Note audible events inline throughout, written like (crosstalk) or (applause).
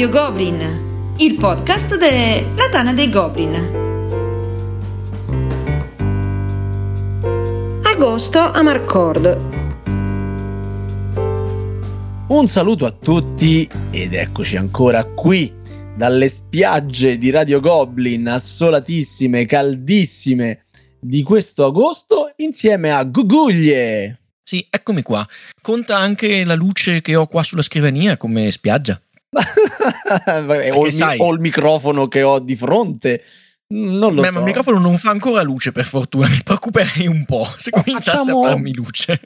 Radio Goblin, il podcast della Tana dei Goblin. Agosto a Marcord. Un saluto a tutti ed eccoci ancora qui dalle spiagge di Radio Goblin assolatissime, caldissime di questo agosto insieme a Guguglie. Sì, eccomi qua. Conta anche la luce che ho qua sulla scrivania come spiaggia. (laughs) o, il, o, il, microfono che ho di fronte. Non lo Beh, so. Ma il microfono non fa ancora luce, per fortuna. Mi preoccuperei un po' se cominciasse facciamo... a farmi luce.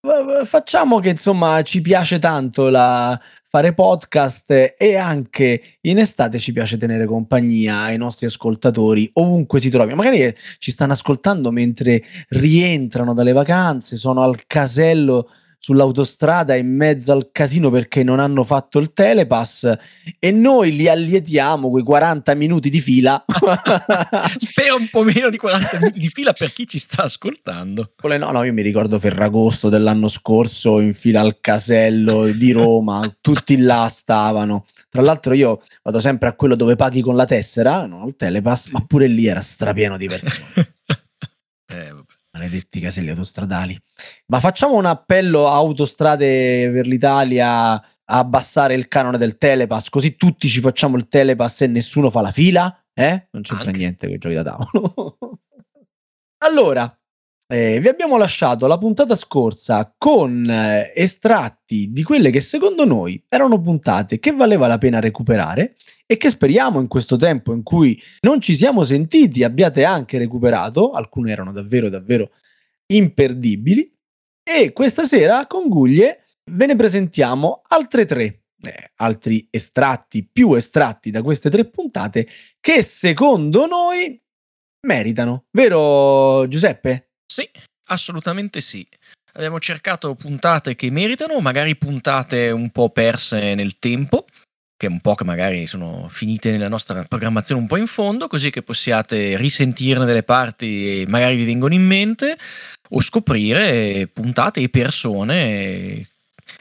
(laughs) Facciamo che insomma ci piace tanto la, fare podcast e anche in estate ci piace tenere compagnia ai nostri ascoltatori ovunque si trovino. Magari ci stanno ascoltando mentre rientrano dalle vacanze, sono al casello sull'autostrada in mezzo al casino perché non hanno fatto il telepass e noi li allietiamo quei 40 minuti di fila. (laughs) Spero un po' meno di 40 minuti di fila per chi ci sta ascoltando. No, no, io mi ricordo Ferragosto dell'anno scorso in fila al casello di Roma, tutti là stavano. Tra l'altro io vado sempre a quello dove paghi con la tessera, non il telepass, ma pure lì era strapieno di persone. (laughs) eh. Maledetti caselli autostradali. Ma facciamo un appello a autostrade per l'Italia a abbassare il canone del telepass, così tutti ci facciamo il telepass e nessuno fa la fila? Eh? Non c'entra Anche. niente con i giochi da tavolo. (laughs) allora, eh, vi abbiamo lasciato la puntata scorsa con eh, estratti di quelle che secondo noi erano puntate che valeva la pena recuperare e che speriamo in questo tempo in cui non ci siamo sentiti abbiate anche recuperato, alcune erano davvero davvero imperdibili e questa sera con Guglie ve ne presentiamo altre tre, eh, altri estratti, più estratti da queste tre puntate che secondo noi meritano, vero Giuseppe? Sì, assolutamente sì. Abbiamo cercato puntate che meritano, magari puntate un po' perse nel tempo, che un po' che magari sono finite nella nostra programmazione un po' in fondo, così che possiate risentirne delle parti e magari vi vengono in mente, o scoprire puntate e persone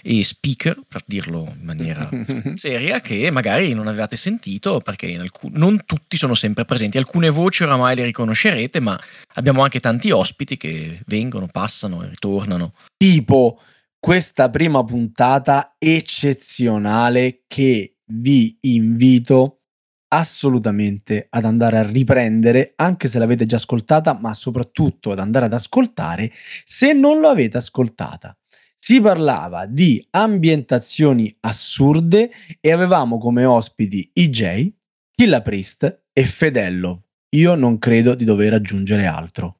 e speaker, per dirlo in maniera (laughs) seria, che magari non avevate sentito perché alcun- non tutti sono sempre presenti. Alcune voci oramai le riconoscerete, ma abbiamo anche tanti ospiti che vengono, passano e ritornano. Tipo questa prima puntata eccezionale che vi invito assolutamente ad andare a riprendere, anche se l'avete già ascoltata, ma soprattutto ad andare ad ascoltare se non lo avete ascoltata si parlava di ambientazioni assurde e avevamo come ospiti IJ, Killa Priest e Fedello. Io non credo di dover aggiungere altro.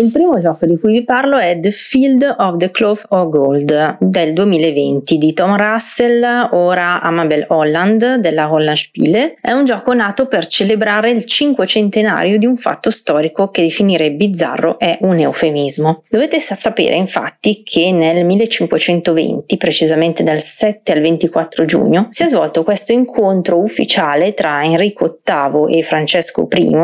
Il primo gioco di cui vi parlo è The Field of the Cloth of Gold del 2020 di Tom Russell, ora Amabel Holland della Holland Spiele. È un gioco nato per celebrare il cinquecentenario di un fatto storico che definire bizzarro è un eufemismo. Dovete sapere infatti che nel 1520, precisamente dal 7 al 24 giugno, si è svolto questo incontro ufficiale tra Enrico VIII e Francesco I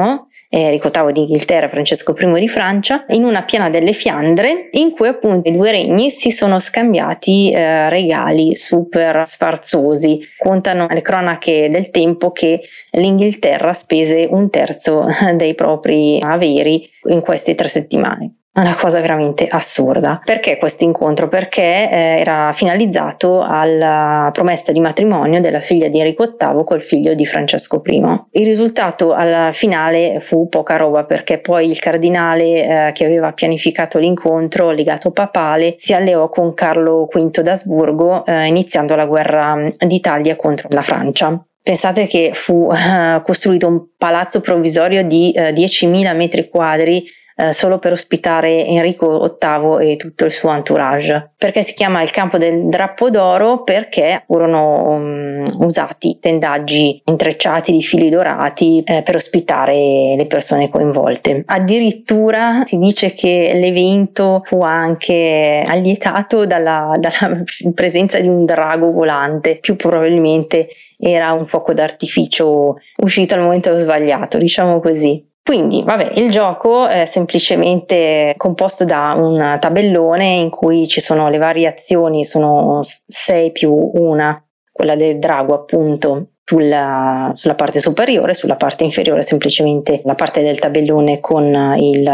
Enrico VIII d'Inghilterra Francesco I di Francia, in una piana delle Fiandre, in cui appunto i due regni si sono scambiati eh, regali super sfarzosi. Contano le cronache del tempo che l'Inghilterra spese un terzo (laughs) dei propri averi in queste tre settimane una cosa veramente assurda. Perché questo incontro? Perché eh, era finalizzato alla promessa di matrimonio della figlia di Enrico VIII col figlio di Francesco I. Il risultato alla finale fu poca roba perché poi il cardinale eh, che aveva pianificato l'incontro, legato papale, si alleò con Carlo V d'Asburgo eh, iniziando la guerra d'Italia contro la Francia. Pensate che fu (laughs) costruito un palazzo provvisorio di uh, 10.000 metri quadri eh, solo per ospitare Enrico VIII e tutto il suo entourage. Perché si chiama il campo del drappo d'oro? Perché furono um, usati tendaggi intrecciati di fili dorati eh, per ospitare le persone coinvolte. Addirittura si dice che l'evento fu anche allietato dalla, dalla (laughs) presenza di un drago volante, più probabilmente era un fuoco d'artificio uscito al momento sbagliato, diciamo così. Quindi, vabbè, il gioco è semplicemente composto da un tabellone in cui ci sono le variazioni, sono 6 più una, quella del drago appunto, sulla, sulla, parte superiore, sulla parte inferiore semplicemente la parte del tabellone con il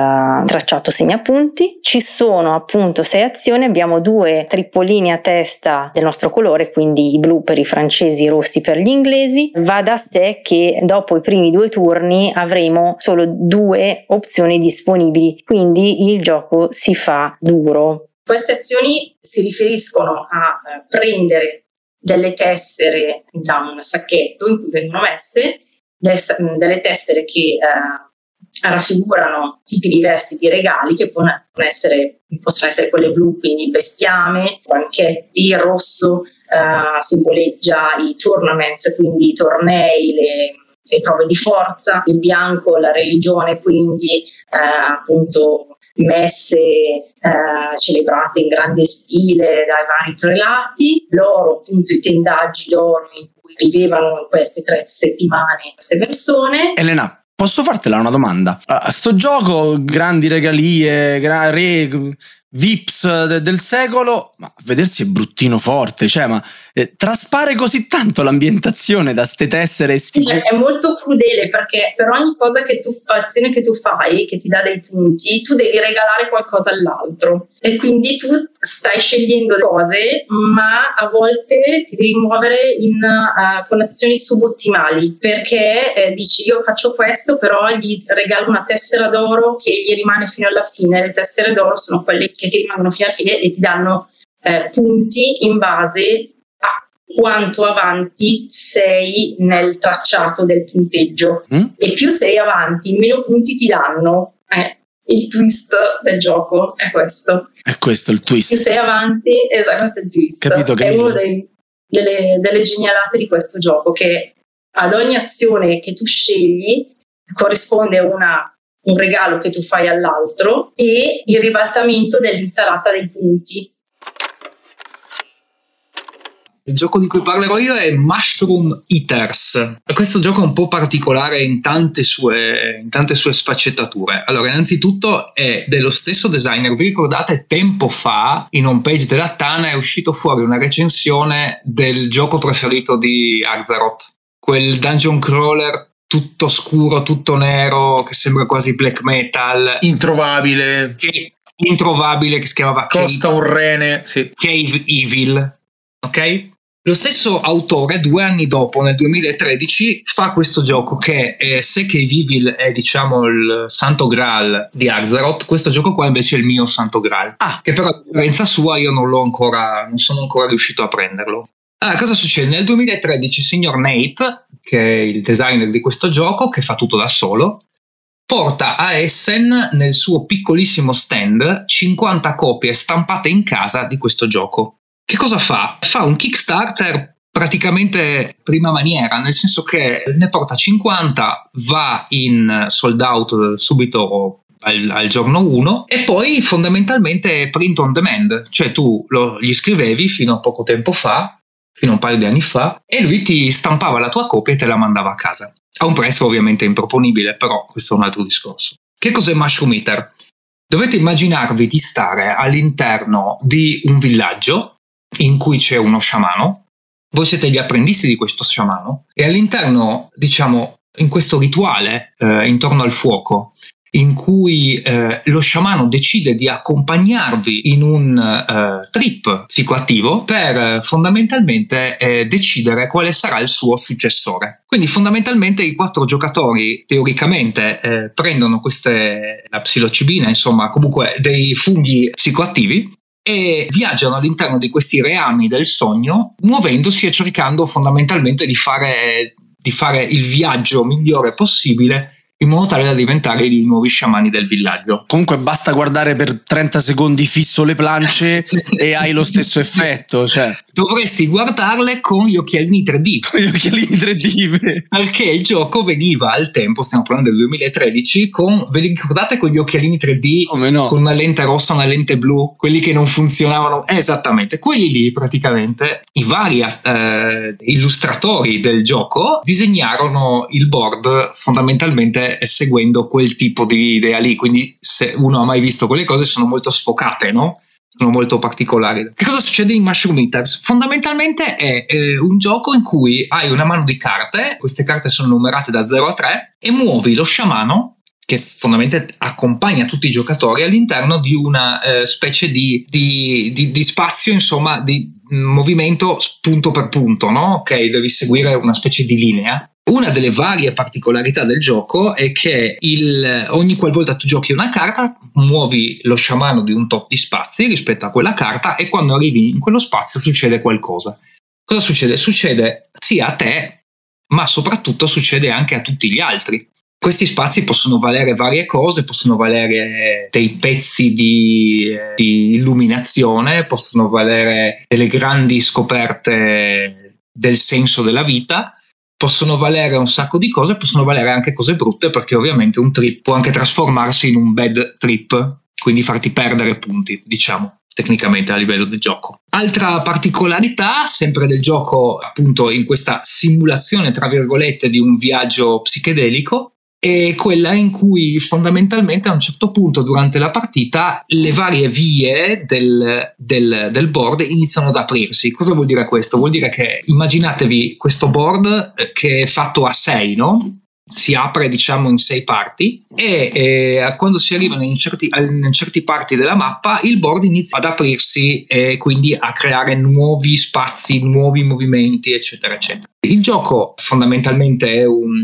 tracciato segnapunti. Ci sono appunto sei azioni, abbiamo due trippolini a testa del nostro colore, quindi i blu per i francesi, i rossi per gli inglesi. Va da sé che dopo i primi due turni avremo solo due opzioni disponibili, quindi il gioco si fa duro. Queste azioni si riferiscono a eh, prendere delle tessere da un sacchetto in cui vengono messe, delle tessere che eh, raffigurano tipi diversi di regali che possono essere, possono essere quelle blu, quindi bestiame, banchetti, il rosso eh, simboleggia i tournaments, quindi i tornei, le, le prove di forza, il bianco la religione, quindi eh, appunto messe eh, celebrate in grande stile dai vari prelati, l'oro, appunto i tendaggi d'oro in cui vivevano queste tre settimane queste persone. Elena, posso fartela una domanda? A sto gioco, grandi regalie, gra- re, Vips de- del secolo, ma vedersi è bruttino forte, cioè, ma eh, traspare così tanto l'ambientazione da ste tessere sti... Sì, è molto crudele perché per ogni cosa che tu, azione che tu fai, che ti dà dei punti, tu devi regalare qualcosa all'altro. E quindi tu stai scegliendo cose, ma a volte ti devi muovere in, uh, con azioni subottimali perché eh, dici io faccio questo, però gli regalo una tessera d'oro che gli rimane fino alla fine. Le tessere d'oro sono quelle che ti rimangono fino alla fine e ti danno eh, punti in base a quanto avanti sei nel tracciato del punteggio. Mm? E più sei avanti, meno punti ti danno. Il twist del gioco è questo. È questo il twist. Più sei avanti, esatto, questo è il twist. Capito, capito. È una delle, delle genialate di questo gioco che ad ogni azione che tu scegli corrisponde una un regalo che tu fai all'altro e il ribaltamento dell'insalata dei punti. Il gioco di cui parlerò io è Mushroom Eaters. Questo gioco è un po' particolare in tante, sue, in tante sue sfaccettature. Allora, innanzitutto è dello stesso designer. Vi ricordate tempo fa in home page della Tana è uscito fuori una recensione del gioco preferito di Arzaroth, quel dungeon crawler tutto scuro, tutto nero, che sembra quasi black metal. Introvabile. Che, introvabile, che si chiamava Costa Cave, un rene, sì. Cave Evil. Ok? Lo stesso autore, due anni dopo, nel 2013, fa questo gioco che, eh, se Cave Evil è diciamo il santo graal di Azeroth, questo gioco qua invece è il mio santo graal. Ah. Che però a differenza sua io non l'ho ancora, non sono ancora riuscito a prenderlo. Allora, cosa succede? Nel 2013 il signor Nate, che è il designer di questo gioco, che fa tutto da solo, porta a Essen nel suo piccolissimo stand 50 copie stampate in casa di questo gioco. Che cosa fa? Fa un Kickstarter praticamente prima maniera, nel senso che ne porta 50, va in sold out subito al, al, giorno 1 e poi fondamentalmente print on demand, cioè tu lo, gli scrivevi fino a poco tempo fa fino a un paio di anni fa, e lui ti stampava la tua copia e te la mandava a casa. A un prezzo ovviamente improponibile, però questo è un altro discorso. Che cos'è Mushroom Eater? Dovete immaginarvi di stare all'interno di un villaggio in cui c'è uno sciamano, voi siete gli apprendisti di questo sciamano, e all'interno, diciamo, in questo rituale eh, intorno al fuoco, in cui eh, lo sciamano decide di accompagnarvi in un eh, trip psicoattivo per eh, fondamentalmente eh, decidere quale sarà il suo successore. Quindi fondamentalmente i quattro giocatori teoricamente eh, prendono queste, la psilocibina, insomma comunque dei funghi psicoattivi e viaggiano all'interno di questi reami del sogno, muovendosi e cercando fondamentalmente di fare, di fare il viaggio migliore possibile in modo tale da diventare i nuovi sciamani del villaggio. Comunque basta guardare per 30 secondi fisso le plance e hai lo stesso effetto. Cioè. Dovresti guardarle con gli occhialini 3D. (laughs) Con gli occhialini 3D. Perché il gioco veniva al tempo, stiamo parlando del 2013, con, ve li ricordate con gli occhialini 3D? No? Con una lente rossa, una lente blu, quelli che non funzionavano? Eh, esattamente, quelli lì praticamente, i vari eh, illustratori del gioco disegnarono il board fondamentalmente eh, seguendo quel tipo di idea lì. Quindi, se uno ha mai visto quelle cose, sono molto sfocate, no? Sono molto particolari. Che cosa succede in Mushroom Eaters? Fondamentalmente è eh, un gioco in cui hai una mano di carte, queste carte sono numerate da 0 a 3, e muovi lo sciamano che fondamentalmente accompagna tutti i giocatori all'interno di una eh, specie di, di, di, di, spazio, insomma, di movimento punto per punto, no? Ok, devi seguire una specie di linea. Una delle varie particolarità del gioco è che il, ogni qualvolta tu giochi una carta, muovi lo sciamano di un tot di spazi rispetto a quella carta e quando arrivi in quello spazio succede qualcosa. Cosa succede? Succede sia a te, ma soprattutto succede anche a tutti gli altri. Questi spazi possono valere varie cose, possono valere dei pezzi di, di illuminazione, possono valere delle grandi scoperte del senso della vita, possono valere un sacco di cose, possono valere anche cose brutte perché ovviamente un trip può anche trasformarsi in un bad trip, quindi farti perdere punti, diciamo tecnicamente a livello del gioco. Altra particolarità, sempre del gioco, appunto in questa simulazione, tra virgolette, di un viaggio psichedelico, è quella in cui fondamentalmente a un certo punto durante la partita le varie vie del, del, del, board iniziano ad aprirsi. Cosa vuol dire questo? Vuol dire che immaginatevi questo board eh, che è fatto a 6, no? Si apre diciamo in sei parti e eh, quando si arrivano in certi, in certi parti della mappa il board inizia ad aprirsi e quindi a creare nuovi spazi, nuovi movimenti, eccetera, eccetera. Il gioco fondamentalmente è un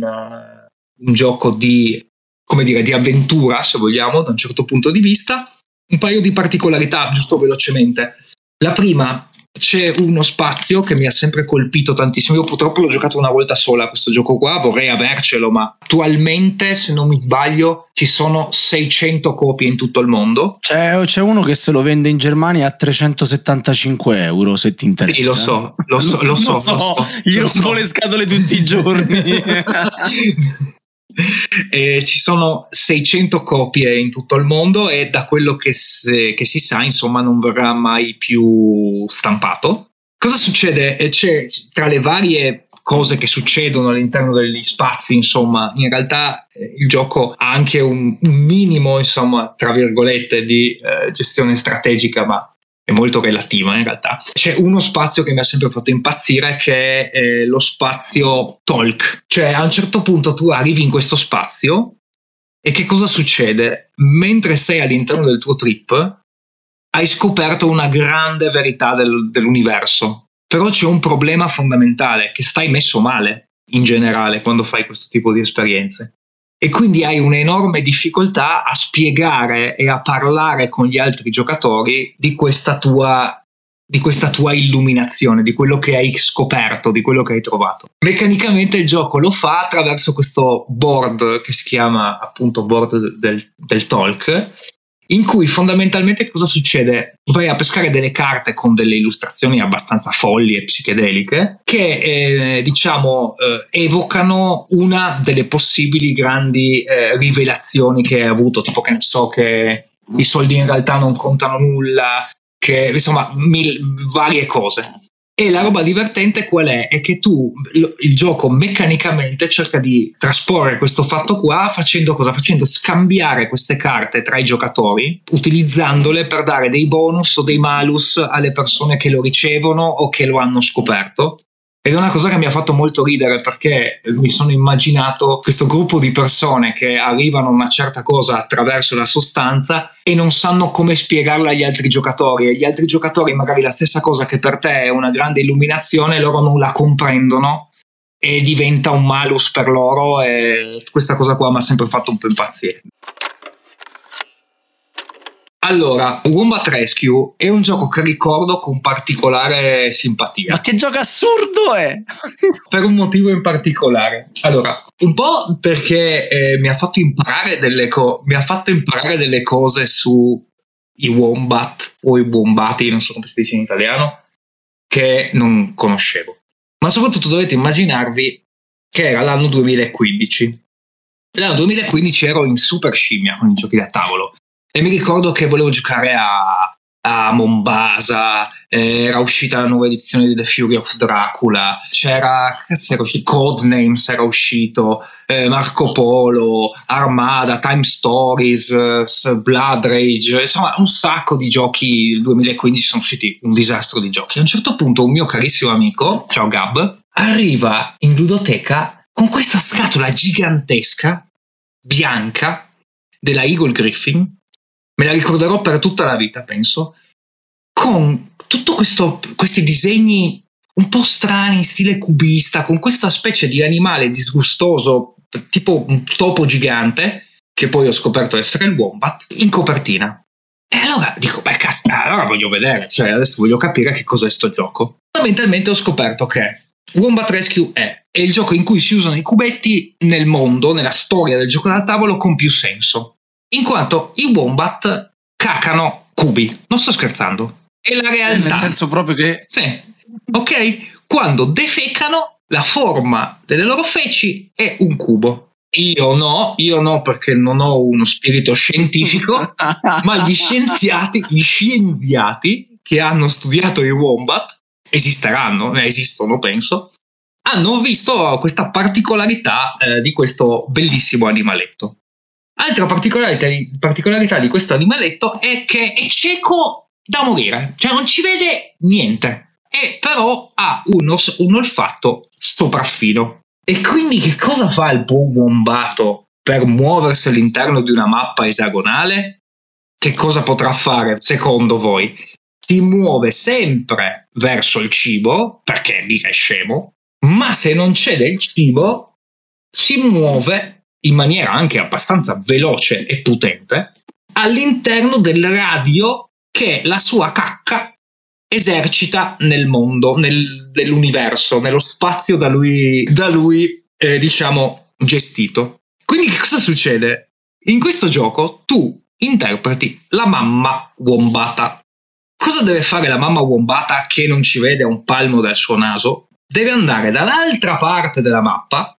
un gioco di, come dire, di avventura, se vogliamo, da un certo punto di vista. Un paio di particolarità, giusto velocemente. La prima, c'è uno spazio che mi ha sempre colpito tantissimo. Io purtroppo l'ho giocato una volta sola questo gioco qua, vorrei avercelo, ma attualmente, se non mi sbaglio, ci sono 600 copie in tutto il mondo. C'è, c'è uno che se lo vende in Germania a 375 euro, se ti interessa. Sì, lo so, lo so, lo so. (laughs) Lo so, lo so io rompo so. le scatole tutti i giorni. (laughs) (laughs) (laughs) Eh, ci sono 600 copie in tutto il mondo e da quello che, se, che, si sa, insomma, non verrà mai più stampato. Cosa succede? C'è tra le varie cose che succedono all'interno degli spazi, insomma, in realtà eh, il gioco ha anche un, un, minimo, insomma, tra virgolette, di eh, gestione strategica, ma è molto relativa in realtà. C'è uno spazio che mi ha sempre fatto impazzire che è eh, lo spazio talk. Cioè a un certo punto tu arrivi in questo spazio e che cosa succede? Mentre sei all'interno del tuo trip hai scoperto una grande verità del, dell'universo. Però c'è un problema fondamentale, che stai messo male in generale quando fai questo tipo di esperienze e quindi hai un'enorme difficoltà a spiegare e a parlare con gli altri giocatori di questa tua di questa tua illuminazione, di quello che hai scoperto, di quello che hai trovato. Meccanicamente il gioco lo fa attraverso questo board che si chiama appunto board del, del talk in cui fondamentalmente cosa succede? Vai a pescare delle carte con delle illustrazioni abbastanza folli e psichedeliche che eh, diciamo eh, evocano una delle possibili grandi eh, rivelazioni che hai avuto, tipo che ne so che i soldi in realtà non contano nulla, che insomma mil, varie cose. E la roba divertente qual è? È che tu, il gioco meccanicamente cerca di trasporre questo fatto qua facendo cosa? Facendo scambiare queste carte tra i giocatori, utilizzandole per dare dei bonus o dei malus alle persone che lo ricevono o che lo hanno scoperto. Ed è una cosa che mi ha fatto molto ridere perché mi sono immaginato questo gruppo di persone che arrivano a una certa cosa attraverso la sostanza e non sanno come spiegarla agli altri giocatori e gli altri giocatori magari la stessa cosa che per te è una grande illuminazione loro non la comprendono e diventa un malus per loro e questa cosa qua mi ha sempre fatto un po' impazzire. Allora, Wombat Rescue è un gioco che ricordo con particolare simpatia. Ma che gioco assurdo è! (laughs) per un motivo in particolare. Allora, un po' perché eh, mi ha fatto imparare delle co- mi ha fatto imparare delle cose su i wombat o i wombati, non so come si dice in italiano, che non conoscevo. Ma soprattutto dovete immaginarvi che era l'anno 2015. L'anno 2015 ero in super scimmia con i giochi da tavolo e mi ricordo che volevo giocare a, a Mombasa, eh, era uscita la nuova edizione di The Fury of Dracula, c'era, Codenames era uscito, eh, Marco Polo, Armada, Time Stories, eh, Blood Rage, insomma un sacco di giochi, il 2015 sono usciti un disastro di giochi. A un certo punto un mio carissimo amico, ciao Gab, arriva in ludoteca con questa scatola gigantesca, bianca, della Eagle Griffin, me la ricorderò per tutta la vita, penso, con tutti questi disegni un po' strani in stile cubista, con questa specie di animale disgustoso, tipo un topo gigante, che poi ho scoperto essere il wombat, in copertina. E allora dico, beh, cazzo, allora voglio vedere, cioè adesso voglio capire che cos'è sto gioco. Fondamentalmente ho scoperto che Wombat Rescue è, è il gioco in cui si usano i cubetti nel mondo, nella storia del gioco da tavolo con più senso. In quanto i wombat cacano cubi. Non sto scherzando. È la realtà. Nel senso proprio che... Sì. Ok? Quando defecano, la forma delle loro feci è un cubo. Io no, io no perché non ho uno spirito scientifico, (laughs) ma gli scienziati, gli scienziati che hanno studiato i wombat esisteranno, ne esistono penso, hanno visto questa particolarità eh, di questo bellissimo animaletto. Altra particolarità, particolarità di questo animaletto è che è cieco da morire, cioè non ci vede niente, e però ha un, un olfatto sopraffino. E quindi che cosa fa il buon wombato per muoversi all'interno di una mappa esagonale? Che cosa potrà fare secondo voi? si muove sempre verso il cibo, perché mica è scemo, ma se non c'è del cibo, si muove in maniera anche abbastanza veloce e potente all'interno del radio che la sua cacca esercita nel mondo, nel, nell'universo, nello spazio da lui, da lui eh, diciamo, gestito. Quindi che cosa succede? In questo gioco tu interpreti la mamma wombata Cosa deve fare la mamma wombata che non ci vede a un palmo dal suo naso? Deve andare dall'altra parte della mappa,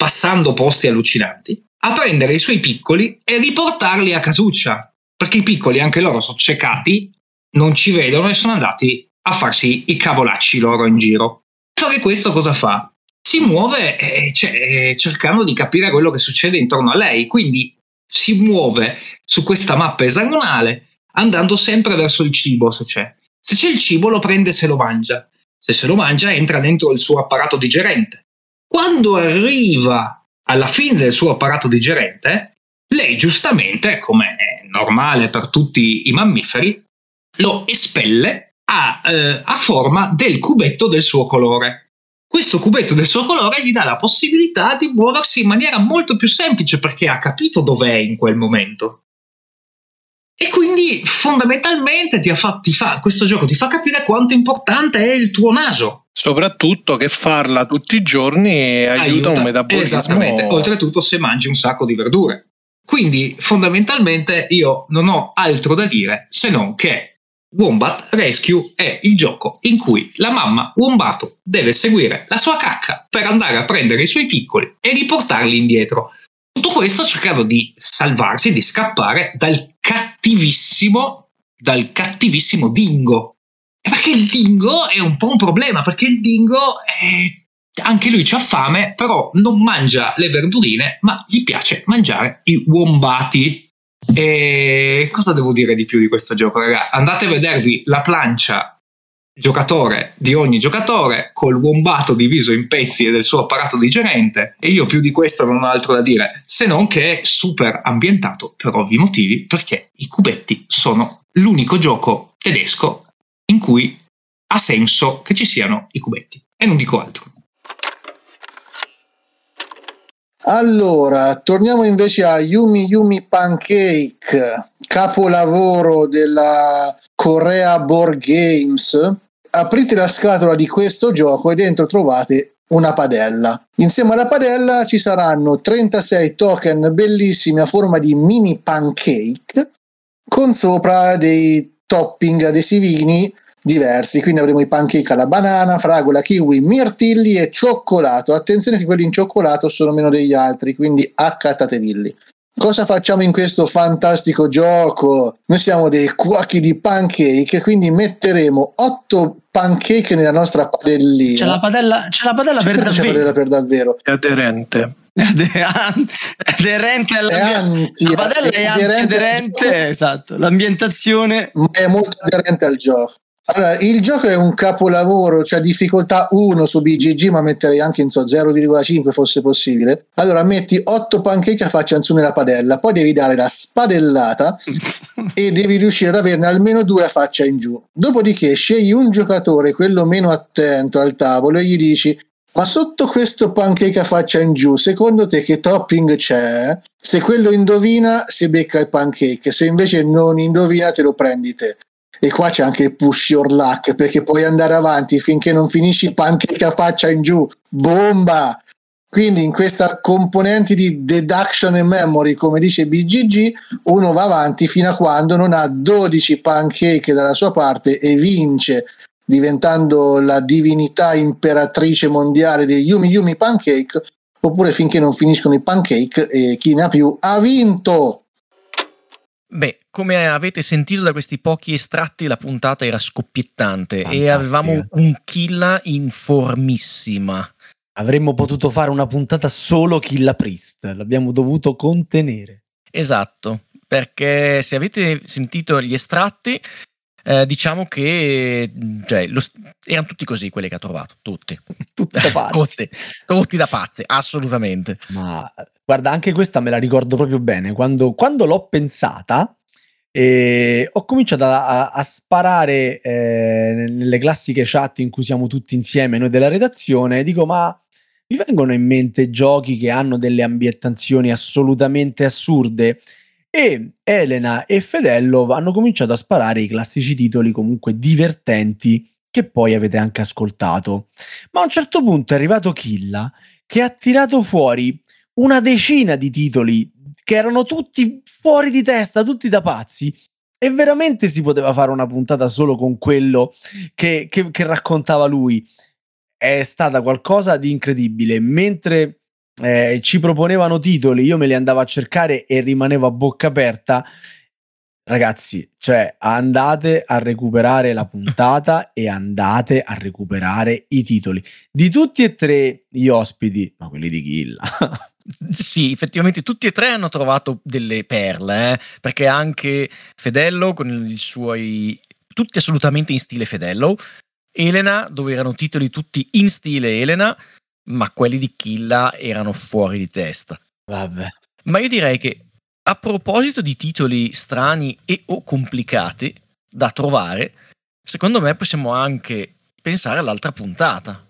passando posti allucinanti, a prendere i suoi piccoli e riportarli a casuccia. Perché i piccoli, anche loro, sono ciecati, non ci vedono e sono andati a farsi i cavolacci loro in giro. Fare questo cosa fa? Si muove eh, cioè, cercando di capire quello che succede intorno a lei, quindi si muove su questa mappa esagonale andando sempre verso il cibo se c'è. Se c'è il cibo lo prende e se lo mangia. Se se lo mangia entra dentro il suo apparato digerente. Quando arriva alla fine del suo apparato digerente, lei giustamente, come è normale per tutti i mammiferi, lo espelle a, eh, a forma del cubetto del suo colore. Questo cubetto del suo colore gli dà la possibilità di muoversi in maniera molto più semplice perché ha capito dov'è in quel momento. E quindi fondamentalmente ti fa, ti fa, questo gioco ti fa capire quanto importante è il tuo naso. Soprattutto che farla tutti i giorni aiuta, aiuta un metabolismo. Esattamente, oltretutto se mangi un sacco di verdure. Quindi fondamentalmente io non ho altro da dire se non che Wombat Rescue è il gioco in cui la mamma Wombato deve seguire la sua cacca per andare a prendere i suoi piccoli e riportarli indietro. Tutto questo cercando di salvarsi, di scappare dal cattivissimo, dal cattivissimo dingo. Perché il dingo è un po' un problema, perché il dingo è, anche lui ha fame, però non mangia le verdurine, ma gli piace mangiare i wombati. E cosa devo dire di più di questo gioco, ragazzi? Andate a vedervi la plancia giocatore di ogni giocatore col wombato diviso in pezzi e del suo apparato digerente e io più di questo non ho altro da dire se non che è super ambientato per ovvi motivi perché i cubetti sono l'unico gioco tedesco in cui ha senso che ci siano i cubetti e non dico altro allora, torniamo invece a Yumi Yumi Pancake, capolavoro della Korea Board Games. Aprite la scatola di questo gioco e dentro trovate una padella. Insieme alla padella ci saranno 36 token bellissimi a forma di mini pancake con sopra dei topping adesivini diversi. Quindi avremo i pancake alla banana, fragola, kiwi, mirtilli e cioccolato. Attenzione che quelli in cioccolato sono meno degli altri, quindi accattatevilli. Cosa facciamo in questo fantastico gioco? Noi siamo dei cuochi di pancake, quindi metteremo otto pancake nella nostra padellina. C'è la padella, c'è la padella per c'è la davvero. padella per davvero. È aderente. aderente È all'ambiente. anti, La padella è è aderente gioco. esatto. L'ambientazione ma è molto aderente al gioco. Allora, il gioco è un capolavoro, cioè difficoltà 1 su BGG, ma metterei anche in so 0,5 fosse possibile. Allora, metti 8 pancake a faccia in su nella padella, poi devi dare la spadellata (laughs) e devi riuscire ad averne almeno due a faccia in giù. Dopodiché scegli un giocatore, quello meno attento al tavolo, e gli dici: Ma sotto questo pancake a faccia in giù, secondo te che topping c'è? Se quello indovina, si becca il pancake, se invece non indovina, te lo prendi te. E qua c'è anche push your luck perché puoi andare avanti finché non finisci pancake a faccia in giù. Bomba! Quindi in questa componente di deduction e memory, come dice BGG, uno va avanti fino a quando non ha 12 pancake dalla sua parte e vince, diventando la divinità imperatrice mondiale dei Yumi Yumi Pancake, oppure finché non finiscono i pancake e chi ne ha più ha vinto. Beh, come avete sentito da questi pochi estratti, la puntata era scoppiettante e Fantastica. avevamo un killa in formissima. Avremmo potuto fare una puntata solo Killa Priest, l'abbiamo dovuto contenere. Esatto, perché se avete sentito gli estratti, eh, diciamo che cioè, lo- erano tutti così quelli che ha trovato, tutti. (laughs) Tutti da (laughs) pazzi. tutti, tutti da pazzi, assolutamente. Ma guarda, anche questa me la ricordo proprio bene. Quando, quando l'ho pensata, eh, ho cominciato a, a- sparare eh, nelle classiche chat in cui siamo tutti insieme, noi della redazione. Dico, ma mi vengono in mente giochi che hanno delle ambientazioni assolutamente assurde. E Elena e Fedello hanno cominciato a sparare i classici titoli comunque divertenti che poi avete anche ascoltato. Ma a un certo punto è arrivato Killa che ha tirato fuori una decina di titoli che erano tutti fuori di testa, tutti da pazzi. E veramente si poteva fare una puntata solo con quello che, che- che raccontava lui. È stata qualcosa di incredibile. Mentre eh, ci proponevano titoli, io me li andavo a cercare e rimanevo a bocca aperta. Ragazzi, cioè andate a recuperare la puntata (laughs) e andate a recuperare i titoli di tutti e tre gli ospiti, ma quelli di Killa. Sì, effettivamente tutti e tre hanno trovato delle perle, eh, perché anche Fedello con i suoi tutti assolutamente in stile Fedello, Elena dove erano titoli tutti in stile Elena, ma quelli di Killa erano fuori di testa. Vabbè. Ma io direi che a proposito di titoli strani e o complicati da trovare, secondo me possiamo anche pensare all'altra puntata,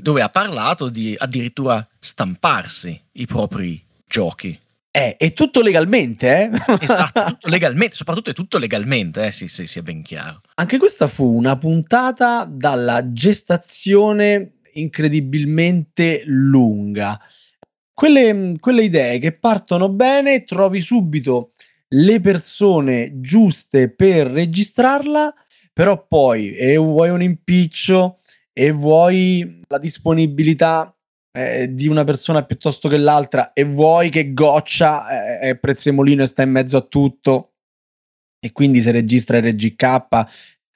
dove ha parlato di addirittura stamparsi i propri giochi. Eh, è tutto legalmente, eh? Esatto, tutto (laughs) legalmente, soprattutto è tutto legalmente, eh, sì, sì, sia ben chiaro. Anche questa fu una puntata dalla gestazione incredibilmente lunga. Quelle, quelle idee che partono bene, trovi subito le persone giuste per registrarla, però poi e vuoi un impiccio e vuoi la disponibilità eh, di una persona piuttosto che l'altra e vuoi che goccia eh, è prezzemolino e sta in mezzo a tutto e quindi se registra RGK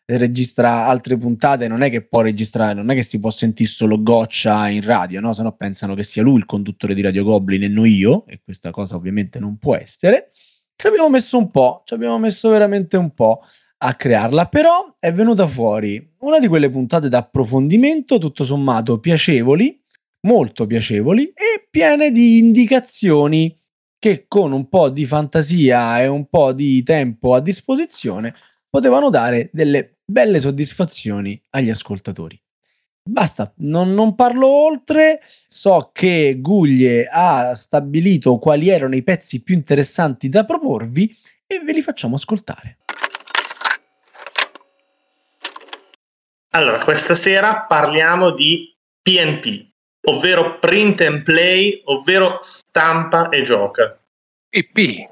se registra altre puntate non è che può registrare non è che si può sentire solo goccia in radio no? Se no pensano che sia lui il conduttore di Radio Goblin e non io e questa cosa ovviamente non può essere. Ci abbiamo messo un po' ci abbiamo messo veramente un po' a crearla però è venuta fuori una di quelle puntate d'approfondimento tutto sommato piacevoli molto piacevoli e piene di indicazioni che con un po' di fantasia e un po' di tempo a disposizione potevano dare delle belle soddisfazioni agli ascoltatori. Basta, non, non parlo oltre, so che Guglie ha stabilito quali erano i pezzi più interessanti da proporvi e ve li facciamo ascoltare. Allora, questa sera parliamo di PNP, ovvero print and play, ovvero stampa e gioca. PP.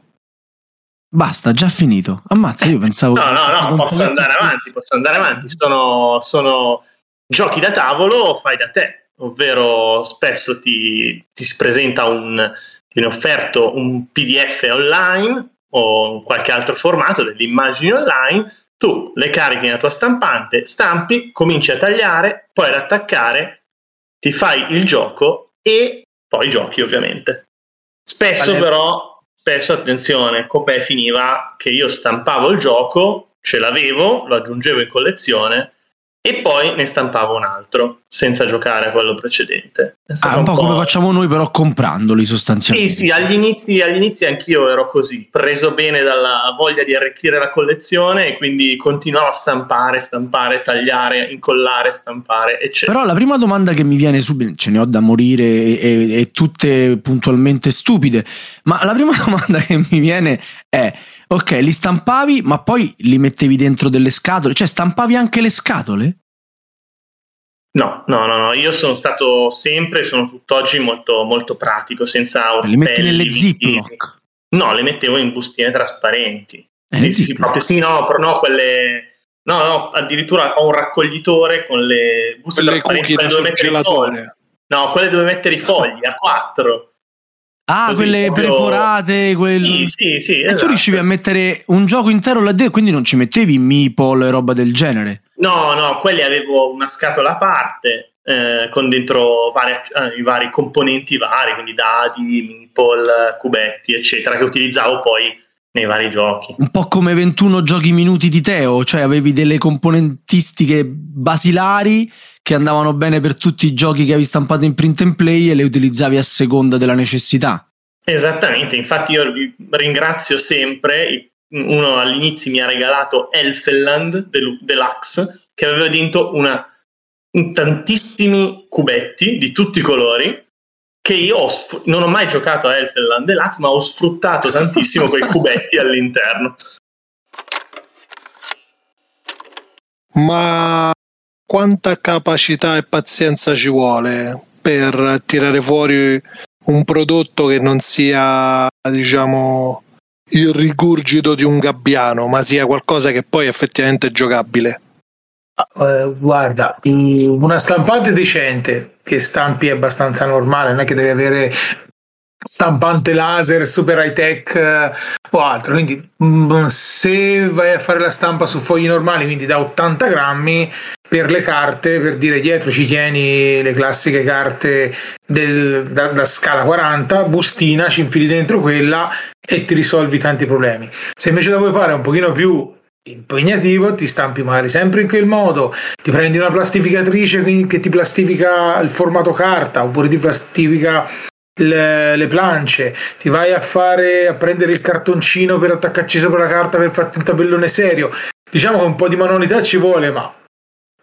Basta, già finito. Ammazza, io pensavo. (laughs) No, no, no, posso andare più- avanti, posso andare avanti. Sono, sono giochi da tavolo, fai da te, ovvero spesso ti, ti si presenta un viene offerto un PDF online o in qualche altro formato delle immagini online, tu le carichi nella tua stampante, stampi, cominci a tagliare, poi ad attaccare, ti fai il gioco e poi giochi ovviamente. Spesso Vale. però, spesso attenzione, com'è finiva che io stampavo il gioco, ce l'avevo, lo aggiungevo in collezione e poi ne stampavo un altro senza giocare a quello precedente. È Ah, un po' come facciamo noi, però comprandoli sì, sostanzialmente. sì, agli inizi, agli inizi anch'io ero così, preso bene dalla voglia di arricchire la collezione e quindi continuavo a stampare, stampare, tagliare, incollare, stampare, eccetera. Però la prima domanda che mi viene subito, ce ne ho da morire e, e- e tutte puntualmente stupide, ma la prima (laughs) domanda che mi viene è, ok, li stampavi, ma poi li mettevi dentro delle scatole? Cioè stampavi anche le scatole? No, no, no, no, io sono stato sempre, sono tutt'oggi molto, molto pratico, senza Le metti nelle ziploc? No, le mettevo in bustine trasparenti. Eh, Sì, sì, proprio, sì, no, però no, quelle... No, no, addirittura ho un raccoglitore con le buste Quelle trasparenti, cookie da quelle dove mettere i fogli. No, quelle dove mettere i fogli a quattro. Ah, Così, quelle proprio- perforate, quel... Sì, sì, sì. E tu esatto. riuscivi a mettere un gioco intero là dentro, quindi non ci mettevi meeple e roba del genere. No, no, quelli avevo una scatola a parte eh, con dentro vari, eh, i vari componenti vari, quindi dadi, meeple, cubetti, eccetera, che utilizzavo poi nei vari giochi. Un po' come 21 giochi minuti di Teo, cioè avevi delle componentistiche basilari che andavano bene per tutti i giochi che avevi stampato in print and play e le utilizzavi a seconda della necessità. Esattamente, infatti io vi ringrazio sempre, uno all'inizio mi ha regalato Elfenland Del- Deluxe, che aveva dentro una, un- tantissimi cubetti di tutti i colori, che io ho non ho mai giocato a Elfenland Deluxe, ma ho sfruttato tantissimo quei cubetti all'interno. Ma quanta capacità e pazienza ci vuole per tirare fuori un prodotto che non sia, diciamo, il rigurgito di un gabbiano, ma sia qualcosa che poi effettivamente è giocabile? Eh, guarda, una stampante decente che stampi è abbastanza normale, non è che devi avere stampante laser super high tech eh, o altro. Quindi, mm, se vai a fare la stampa su fogli normali, quindi da 80 grammi per le carte, per dire dietro ci tieni le classiche carte del- da, da scala 40, bustina, ci infili dentro quella e ti risolvi tanti problemi. Se invece la vuoi fare un pochino più impegnativo, ti stampi magari sempre in quel modo, ti prendi una plastificatrice che ti plastifica il formato carta oppure ti plastifica le, le plance, ti vai a fare a prendere il cartoncino per attaccarci sopra la carta per farti un tabellone serio. Diciamo che un po' di manualità ci vuole, ma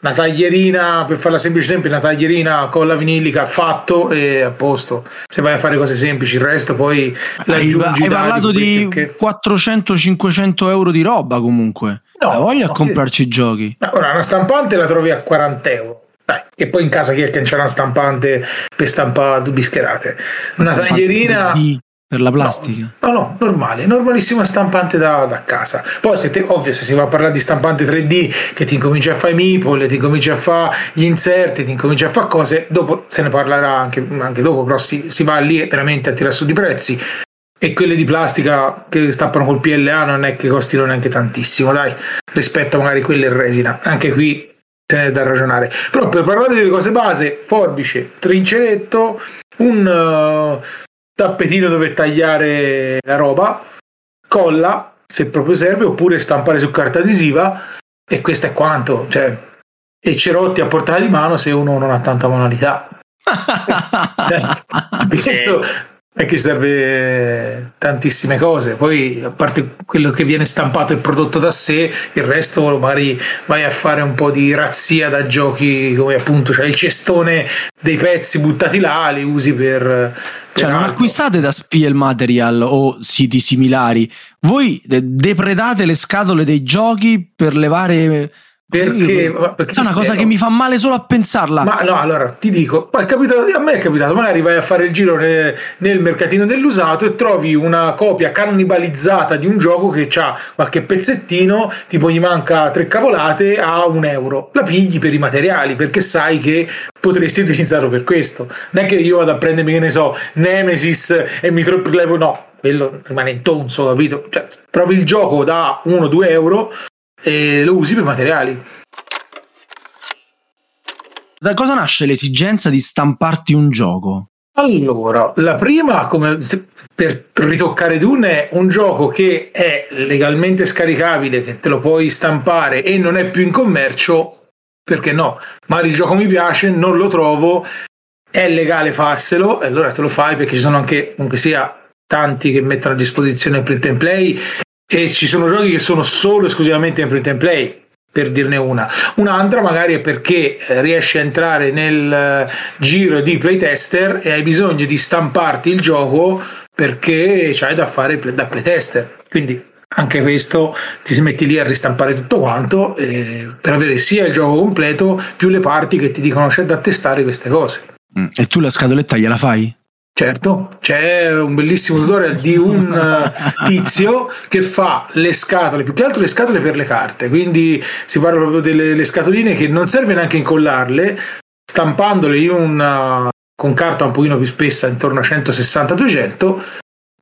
una taglierina, per farla semplice esempio, una taglierina con la vinilica fatto e a posto. Se vai a fare cose semplici, il resto poi Hai, hai parlato di perché- 400-500 euro di roba comunque. No, La voglia no, a comprarci i giochi. Ma Ora, una stampante la trovi a 40 euro. Dai, che poi in casa chi è che c'è una stampante per stampare due bischerate? Una taglierina. 3D per la plastica. No, no, normale, normalissima stampante da, da casa. Poi, se te, ovvio, se si va a parlare di stampante 3D, che ti incomincia a fare i meeple, ti incomincia a fare gli inserti, ti incomincia a fare cose, dopo se ne parlerà anche, anche dopo, però si, si va lì veramente a tirare su di prezzi. E quelle di plastica che stappano col PLA non è che costino neanche tantissimo, dai, rispetto a magari quelle in resina. Anche qui se ne è da ragionare. Però per parlare delle cose base, forbice, trinceretto, un eh, tappetino dove tagliare la roba, colla se proprio serve, oppure stampare su carta adesiva e questo è quanto. Cioè, e cerotti a portata di mano se uno non ha tanta manualità. Eh, (laughs) questo è che serve tantissime cose. Poi, a parte quello che viene stampato e prodotto da sé, il resto magari vai a fare un po' di razzia da giochi come appunto cioè il cestone dei pezzi buttati là, li usi per. Cioè, non acquistate da Spiel Material o siti similari. Voi de- depredate le scatole dei giochi per levare Perché, perché è una cosa che mi fa male solo a pensarla. Ma no, allora ti dico, poi è capitato, a me è capitato, magari vai a fare il giro ne- nel mercatino dell'usato e trovi una copia cannibalizzata di un gioco che ha qualche pezzettino, tipo gli manca tre cavolate a un euro. La pigli per i materiali perché sai che potresti (laughs) utilizzarlo per questo. Non è che io vado a prendermi, che ne so, Nemesis e mi trovo no, quello rimane in tonso, capito? Cioè, trovi il gioco da 1-2 euro e lo usi per materiali. Da cosa nasce l'esigenza di stamparti un gioco? Allora, la prima, come per ritoccare Dune, è un gioco che è legalmente scaricabile, che te lo puoi stampare e non è più in commercio, perché no? Magari il gioco mi piace, non lo trovo, è legale farselo, e allora te lo fai perché ci sono anche, comunque sia, tanti che mettono a disposizione il print and play e ci sono giochi che sono solo esclusivamente in print and play per dirne una. Un'altra magari è perché eh, riesci a entrare nel eh, giro di playtester e hai bisogno di stamparti il gioco perché c'hai da fare da playtester. Quindi anche questo ti si metti lì a ristampare tutto quanto eh, per avere sia il gioco completo più le parti che ti dicono c'è da testare queste cose. Mm. E tu la scatoletta gliela fai? Certo, c'è un bellissimo tutorial di un (laughs) eh, tizio che fa le scatole, più che altro le scatole per le carte, quindi si parla proprio delle le scatoline che non serve neanche incollarle, stampandole in una, con carta un pochino più spessa, intorno a 160-200,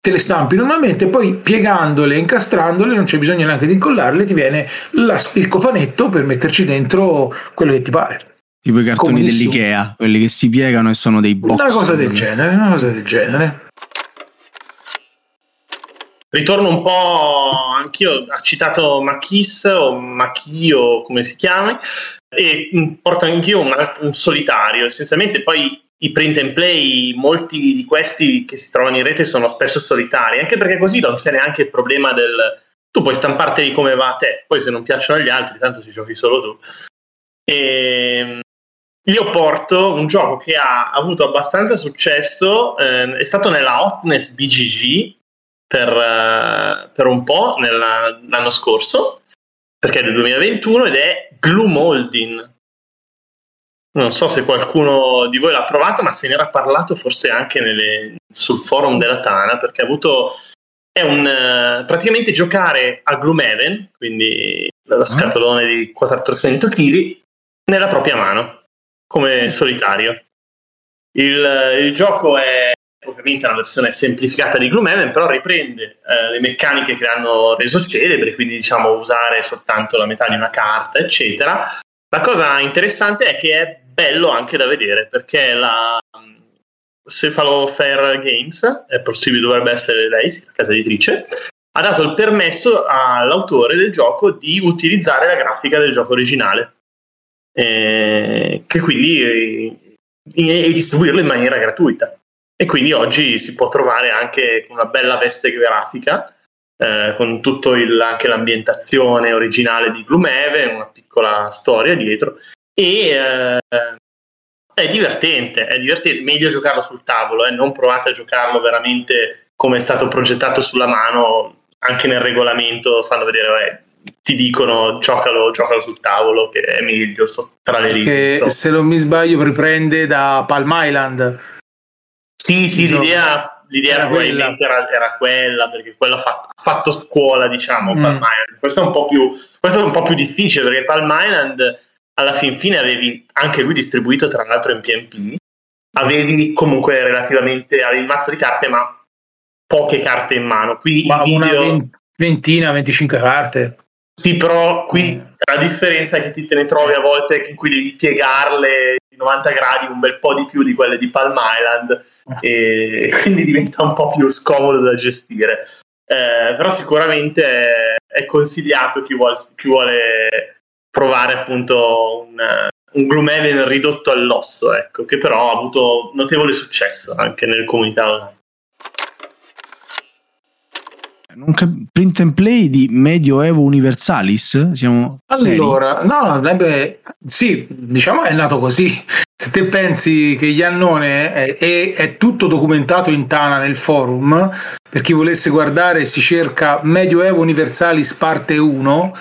te le stampi normalmente, poi piegandole, incastrandole, non c'è bisogno neanche di incollarle, ti viene la- il cofanetto per metterci dentro quello che ti pare. Tipo i cartoni dell'Ikea, quelli che si piegano e sono dei box. Una cosa del genere, una cosa del genere. Ritorno un po' anch'io, ha citato Machis o Machi o come si chiami, e porto anch'io un, alt- un solitario. Essenzialmente poi i print and play, molti di questi che si trovano in rete sono spesso solitari, anche perché così non c'è neanche il problema del tu puoi stamparteli come va a te, poi se non piacciono agli altri, tanto ci giochi solo tu. E io porto un gioco che ha avuto abbastanza successo, eh, è stato nella Hotness BGG per, eh, per un po' nella- l'anno scorso, perché è del 2021 ed è Glue Molding. Non so se qualcuno di voi l'ha provato, ma se ne era parlato forse anche nelle- sul forum della Tana, perché ha avuto è un eh, praticamente giocare a Gloomhaven, quindi lo scatolone di 400 kg, nella propria mano, come solitario. Il, il gioco è ovviamente una versione semplificata di Gloomhaven, però riprende eh, le meccaniche che l'hanno reso celebre, quindi diciamo usare soltanto la metà di una carta, eccetera. La cosa interessante è che è bello anche da vedere, perché la Cephalo Fair Games, è possibile dovrebbe essere lei, la casa editrice, ha dato il permesso all'autore del gioco di utilizzare la grafica del gioco originale, eh, che quindi eh, e distribuirlo in maniera gratuita. E quindi oggi si può trovare anche una bella veste grafica eh, con tutto il, anche l'ambientazione originale di Gloomhaven, una piccola storia dietro. E eh, è divertente, è divertente, meglio giocarlo sul tavolo, eh, non provate a giocarlo veramente come è stato progettato sulla mano, anche nel regolamento fanno vedere, eh, ti dicono giocalo, giocalo sul tavolo che è meglio so- tra le righe. Che insomma. se non mi sbaglio riprende da Palm Island. Sì, sì, l'idea, l'idea Era probabilmente era, era quella, perché quello ha fatto, fatto scuola, diciamo, Mm. Palm Island. Questo è, un po più, questo è un po' più difficile, perché Palm Island alla fin fine avevi anche lui distribuito tra l'altro in PMP, avevi comunque relativamente, avevi il mazzo di carte, ma poche carte in mano. Qui Ma una video- ven- ventina, 25 carte. Sì, però qui Mm. la differenza è che ti te ne trovi a volte in cui devi piegarle di 90 gradi un bel po' di più di quelle di Palm Island e e (laughs) quindi diventa un po' più scomodo da gestire. Eh, però sicuramente è, è consigliato chi vuole, chi vuole provare appunto un, un Gloomhaven ridotto all'osso, ecco, che però ha avuto notevole successo anche nelle comunità online. Non cap- print and play di Medioevo Universalis? Siamo seri? Allora, no, no, avrebbe- sì, diciamo è nato così. Se te pensi che Iannone è, è- è tutto documentato in Tana nel forum, per chi volesse guardare si cerca Medioevo Universalis parte 1,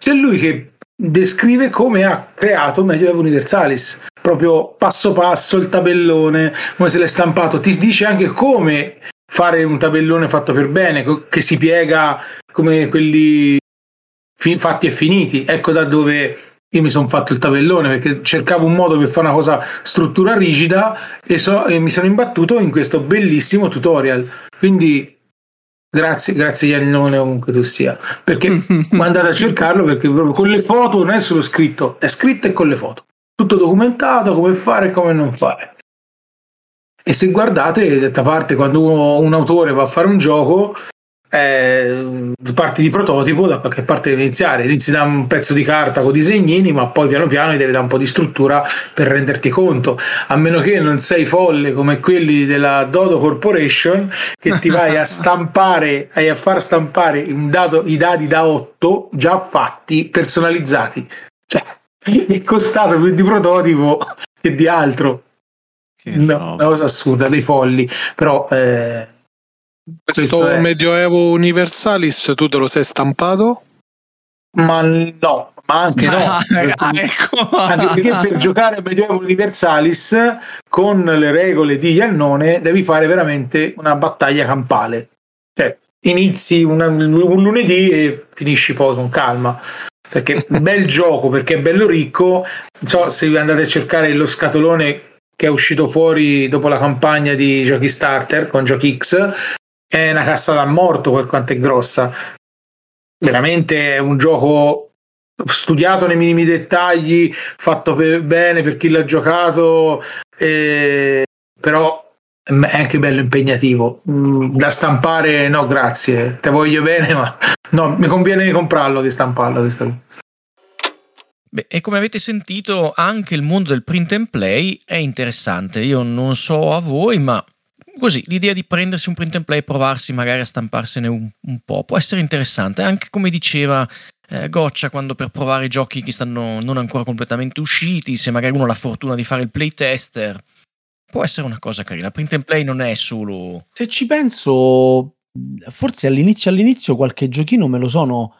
c'è lui che descrive come ha creato Medioevo Universalis, proprio passo passo il tabellone, come se l'è stampato, ti dice anche come fare un tabellone fatto per bene, co- che si piega come quelli fi- fatti e finiti. Ecco da dove io mi sono fatto il tabellone perché cercavo un modo per fare una cosa struttura rigida e, so- e mi sono imbattuto in questo bellissimo tutorial. Quindi grazie, grazie Iannone comunque tu sia, perché (laughs) andate a cercarlo perché proprio con le foto non è solo scritto, è scritto e con le foto. Tutto documentato, come fare e come non fare. E se guardate, d'altra parte, quando uno- un autore va a fare un gioco, eh, parti di prototipo, da qualche parte deve iniziare. Inizi da un pezzo di carta con disegnini, ma poi piano piano gli devi dare un po' di struttura per renderti conto. A meno che non sei folle come quelli della Dodo Corporation, che ti (laughs) vai a stampare e a far stampare un dato- i dadi da 8 già fatti, personalizzati. Cioè, (laughs) è costato più di prototipo che di altro. Che No, roba. una cosa assurda, dei folli, però eh, Questo questo è- Medioevo Universalis tu te lo sei stampato? ma no, ma anche no. (laughs) Ah, ecco. Anche perché per giocare a Medioevo Universalis con le regole di Iannone devi fare veramente una battaglia campale. Cioè, inizi una- un lunedì e finisci poi con calma. Perché bel (laughs) gioco, perché è bello ricco. Non so se andate a cercare lo scatolone che è uscito fuori dopo la campagna di Giochi Starter con Giochi X, è una cassa da morto per quanto è grossa. Veramente è un gioco studiato nei minimi dettagli, fatto per- bene per chi l'ha giocato, eh, però è anche bello impegnativo. Mm, Da stampare, no, grazie, te voglio bene, ma no, mi conviene comprarlo di stamparlo. Questo. Beh, e come avete sentito, anche il mondo del print and play è interessante. Io non so a voi, ma così l'idea di prendersi un print and play e provarsi magari a stamparsene un, un po' può essere interessante. Anche come diceva eh, Goccia, quando per provare i giochi che stanno non ancora completamente usciti, se magari uno ha la fortuna di fare il playtester, può essere una cosa carina. Print and play non è solo. Se ci penso, forse all'inizio all'inizio qualche giochino me lo sono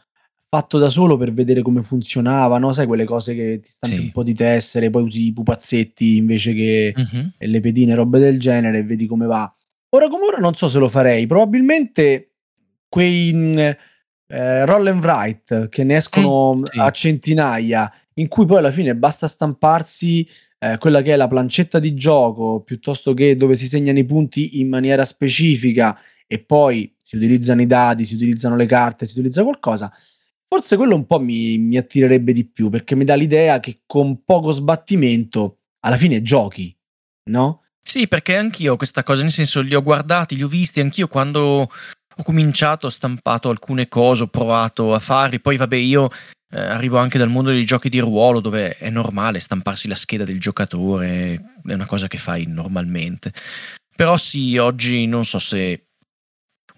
fatto da solo per vedere come funzionava, no? Sai quelle cose che ti stampi Sì. un po' di tessere, poi usi i pupazzetti invece che e le pedine, robe del genere e vedi come va. Ora come ora non so se lo farei, probabilmente quei mh, eh, roll and write che ne escono Mm, sì. a centinaia, in cui poi alla fine basta stamparsi eh, quella che è la plancetta di gioco piuttosto che dove si segnano i punti in maniera specifica e poi si utilizzano i dadi, si utilizzano le carte, si utilizza qualcosa. Forse quello un po' mi, mi attirerebbe di più perché mi dà l'idea che con poco sbattimento alla fine giochi, no? Sì, perché anch'io questa cosa, nel senso li ho guardati, li ho visti, anch'io quando ho cominciato ho stampato alcune cose, ho provato a farli, poi vabbè io eh, arrivo anche dal mondo dei giochi di ruolo dove è normale stamparsi la scheda del giocatore, è una cosa che fai normalmente. Però sì, oggi non so se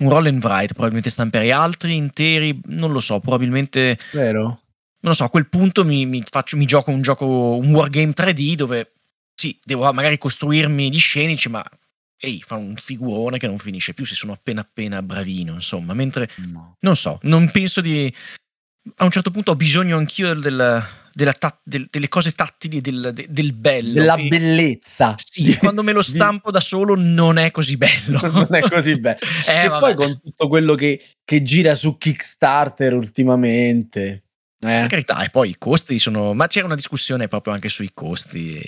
un roll and write, probabilmente stamperei altri interi, non lo so, probabilmente Vero? non lo so, a quel punto mi, mi faccio, mi gioco un gioco, un wargame 3D dove sì, devo magari costruirmi gli scenici, ma ehi, fa un figurone che non finisce più se sono appena appena bravino, insomma, mentre No. non so, non penso di a un certo punto ho bisogno anch'io del, tat- del- delle cose tattili del, de- del bello. Della E- bellezza. Sì, quando me lo (laughs) stampo da solo non è così bello. (laughs) non è così bello. (laughs) Eh, e vabbè. poi con tutto quello che, che gira su Kickstarter ultimamente. Per Eh? carità, e poi i costi sono. Ma c'era una discussione proprio anche sui costi.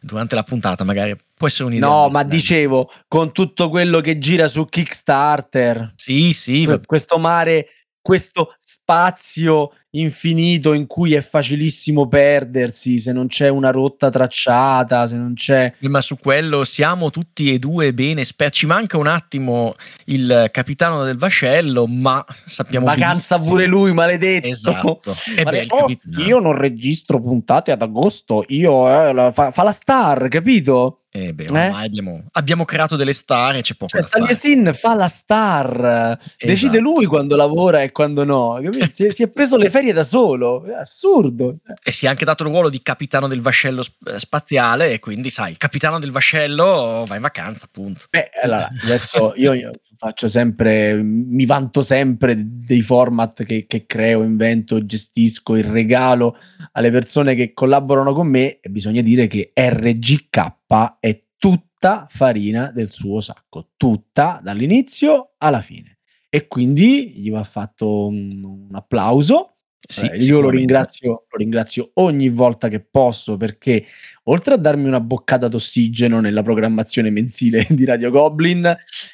Durante la puntata, magari può essere un'idea. No, ma bella. dicevo, con tutto quello che gira su Kickstarter, Sì, sì, questo mare, questo spazio infinito in cui è facilissimo perdersi se non c'è una rotta tracciata, se non c'è... ma su quello siamo tutti e due bene esperti. Ci manca un attimo il capitano del vascello, ma sappiamo Vacanza benissimo- pure lui, maledetto. Esatto. (laughs) E Ma beh, oh, io non registro puntate ad agosto, io eh, la- fa, fa la star, capito? Eh beh, ormai abbiamo, abbiamo creato delle star e c'è poco Cioè, da. Taliesin fa la star, decide Esatto. lui quando lavora e quando no. Si, è, si è preso le ferie da solo, è assurdo. Cioè, E si è anche dato il ruolo di capitano del vascello eh, spaziale e quindi sai, il capitano del vascello va in vacanza, appunto. Beh, allora, adesso io, io faccio sempre, mi vanto sempre dei format che, che creo, invento, gestisco, il regalo alle persone che collaborano con me e bisogna dire che RGK è tutta farina del suo sacco, tutta dall'inizio alla fine. E quindi gli va fatto un, un applauso. Sì, Eh, io lo ringrazio, lo ringrazio ogni volta che posso perché oltre a darmi una boccata d'ossigeno nella programmazione mensile (laughs) di Radio Goblin,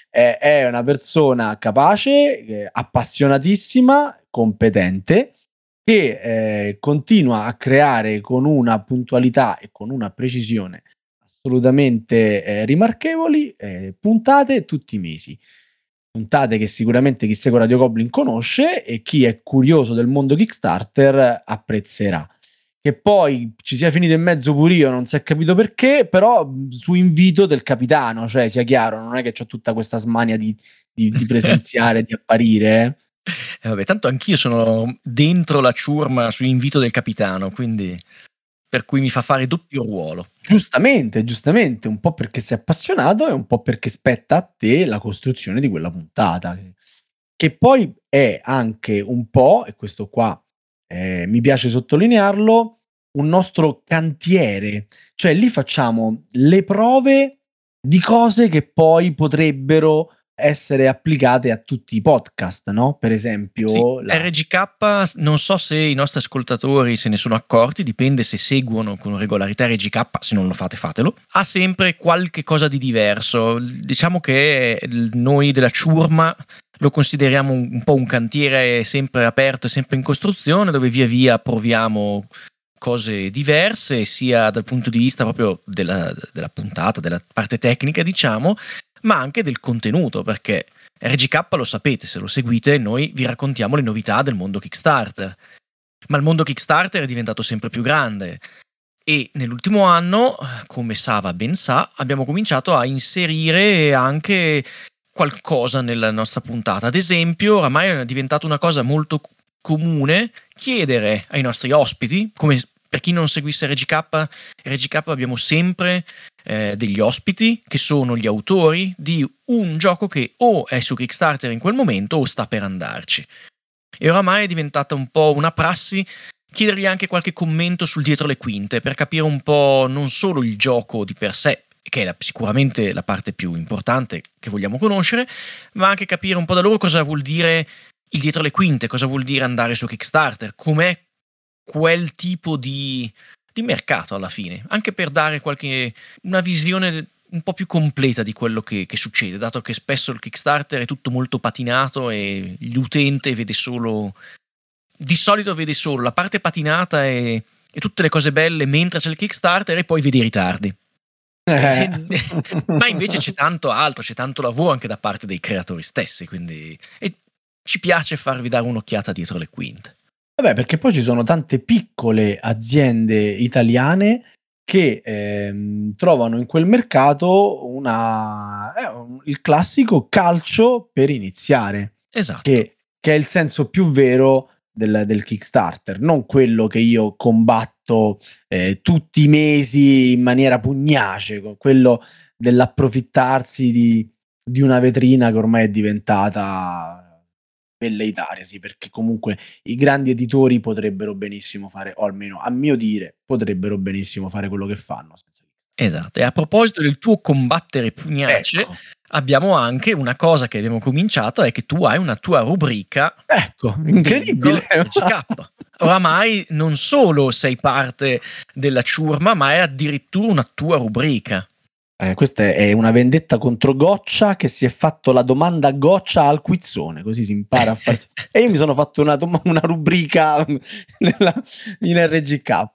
eh, è una persona capace, eh, appassionatissima, competente, che eh, continua a creare con una puntualità e con una precisione assolutamente eh, rimarchevoli eh, puntate tutti i mesi. Puntate che sicuramente chi segue Radio Goblin conosce e chi è curioso del mondo Kickstarter apprezzerà. Che poi ci sia finito in mezzo pure io, non si è capito perché, però mh, su invito del capitano, cioè sia chiaro, non è che ho tutta questa smania di, di, di presenziare, di apparire. eh. E vabbè, tanto anch'io sono dentro la ciurma su invito del capitano, quindi per cui mi fa fare doppio ruolo. Giustamente, giustamente, un po' perché sei appassionato e un po' perché spetta a te la costruzione di quella puntata. Che poi è anche un po', e questo qua eh, mi piace sottolinearlo, un nostro cantiere. Cioè lì facciamo le prove di cose che poi potrebbero essere applicate a tutti i podcast, no? Per esempio, Sì, la- RGK, non so se i nostri ascoltatori se ne sono accorti, dipende se seguono con regolarità RGK, se non lo fate fatelo, ha sempre qualche cosa di diverso. Diciamo che noi della ciurma lo consideriamo un, un po' un cantiere sempre aperto e sempre in costruzione, dove via via proviamo cose diverse, sia dal punto di vista proprio della, della puntata, della parte tecnica, diciamo, ma anche del contenuto, perché RGK lo sapete, se lo seguite, noi vi raccontiamo le novità del mondo Kickstarter. Ma il mondo Kickstarter è diventato sempre più grande e nell'ultimo anno, come Sava ben sa, abbiamo cominciato a inserire anche qualcosa nella nostra puntata. Ad esempio, oramai è diventata una cosa molto comune chiedere ai nostri ospiti, come per chi non seguisse RGK, RGK abbiamo sempre eh, degli ospiti che sono gli autori di un gioco che o è su Kickstarter in quel momento o sta per andarci. E oramai è diventata un po' una prassi chiedergli anche qualche commento sul dietro le quinte per capire un po' non solo il gioco di per sé, che è la- sicuramente la parte più importante che vogliamo conoscere, ma anche capire un po' da loro cosa vuol dire il dietro le quinte, cosa vuol dire andare su Kickstarter, com'è quel tipo di, di mercato alla fine, anche per dare qualche, una visione un po' più completa di quello che, che succede, dato che spesso il Kickstarter è tutto molto patinato e l'utente vede solo, di solito vede solo la parte patinata e, e tutte le cose belle mentre c'è il Kickstarter e poi vede i ritardi. Eh. (laughs) Ma invece c'è tanto altro, c'è tanto lavoro anche da parte dei creatori stessi, quindi e ci piace farvi dare un'occhiata dietro le quinte. Vabbè, perché poi ci sono tante piccole aziende italiane che ehm, trovano in quel mercato una, eh, il classico calcio per iniziare, Esatto. che, che è il senso più vero del, del Kickstarter, non quello che io combatto eh, tutti i mesi in maniera pugnace, quello dell'approfittarsi di, di una vetrina che ormai è diventata velleitaria, sì, perché comunque i grandi editori potrebbero benissimo fare, o almeno a mio dire, potrebbero benissimo fare quello che fanno. Esatto, e a proposito del tuo combattere pugnace, Ecco, abbiamo anche una cosa che abbiamo cominciato, è che tu hai una tua rubrica ecco, incredibile. Oramai non solo sei parte della ciurma, ma è addirittura una tua rubrica. Eh, questa è una vendetta contro Goccia che si è fatto la domanda Goccia al quizzone, così si impara a farsi. (laughs) e io mi sono fatto una, dom- una rubrica (laughs) nella- in RGK.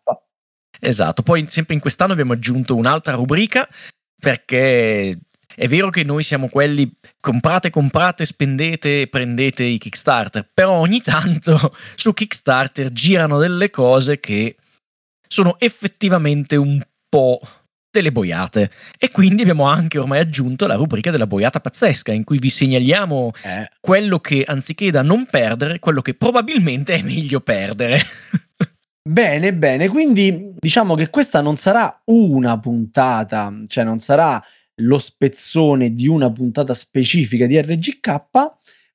Esatto, poi sempre in quest'anno abbiamo aggiunto un'altra rubrica perché è vero che noi siamo quelli comprate, comprate, spendete e prendete i Kickstarter, però ogni tanto (laughs) su Kickstarter girano delle cose che sono effettivamente un po' delle boiate. E quindi abbiamo anche ormai aggiunto la rubrica della boiata pazzesca, in cui vi segnaliamo Eh, quello che anziché da non perdere, quello che probabilmente è meglio perdere. (laughs) Bene, bene, quindi diciamo che questa non sarà una puntata, cioè non sarà lo spezzone di una puntata specifica di RGK,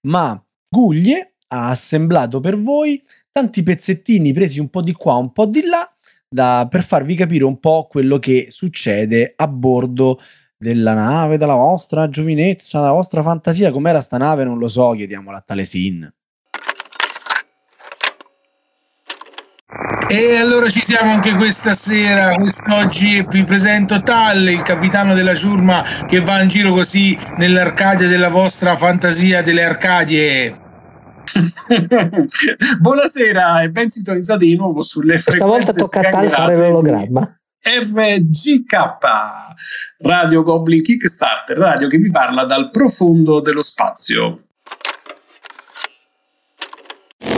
ma Guglie ha assemblato per voi tanti pezzettini presi un po' di qua, un po' di là, da- per farvi capire un po' quello che succede a bordo della nave della vostra giovinezza, della vostra fantasia. Com'era sta nave? Non lo so, chiediamola a Talesin. E allora ci siamo anche questa sera, quest'oggi vi presento Tal, il capitano della ciurma che va in giro così nell'Arcadia della vostra fantasia delle Arcadie. (laughs) Buonasera e ben sintonizzati di nuovo sulle frequenze tocca a Tal fare l'ologramma. RGK, Radio Goblin Kickstarter, radio che vi parla dal profondo dello spazio.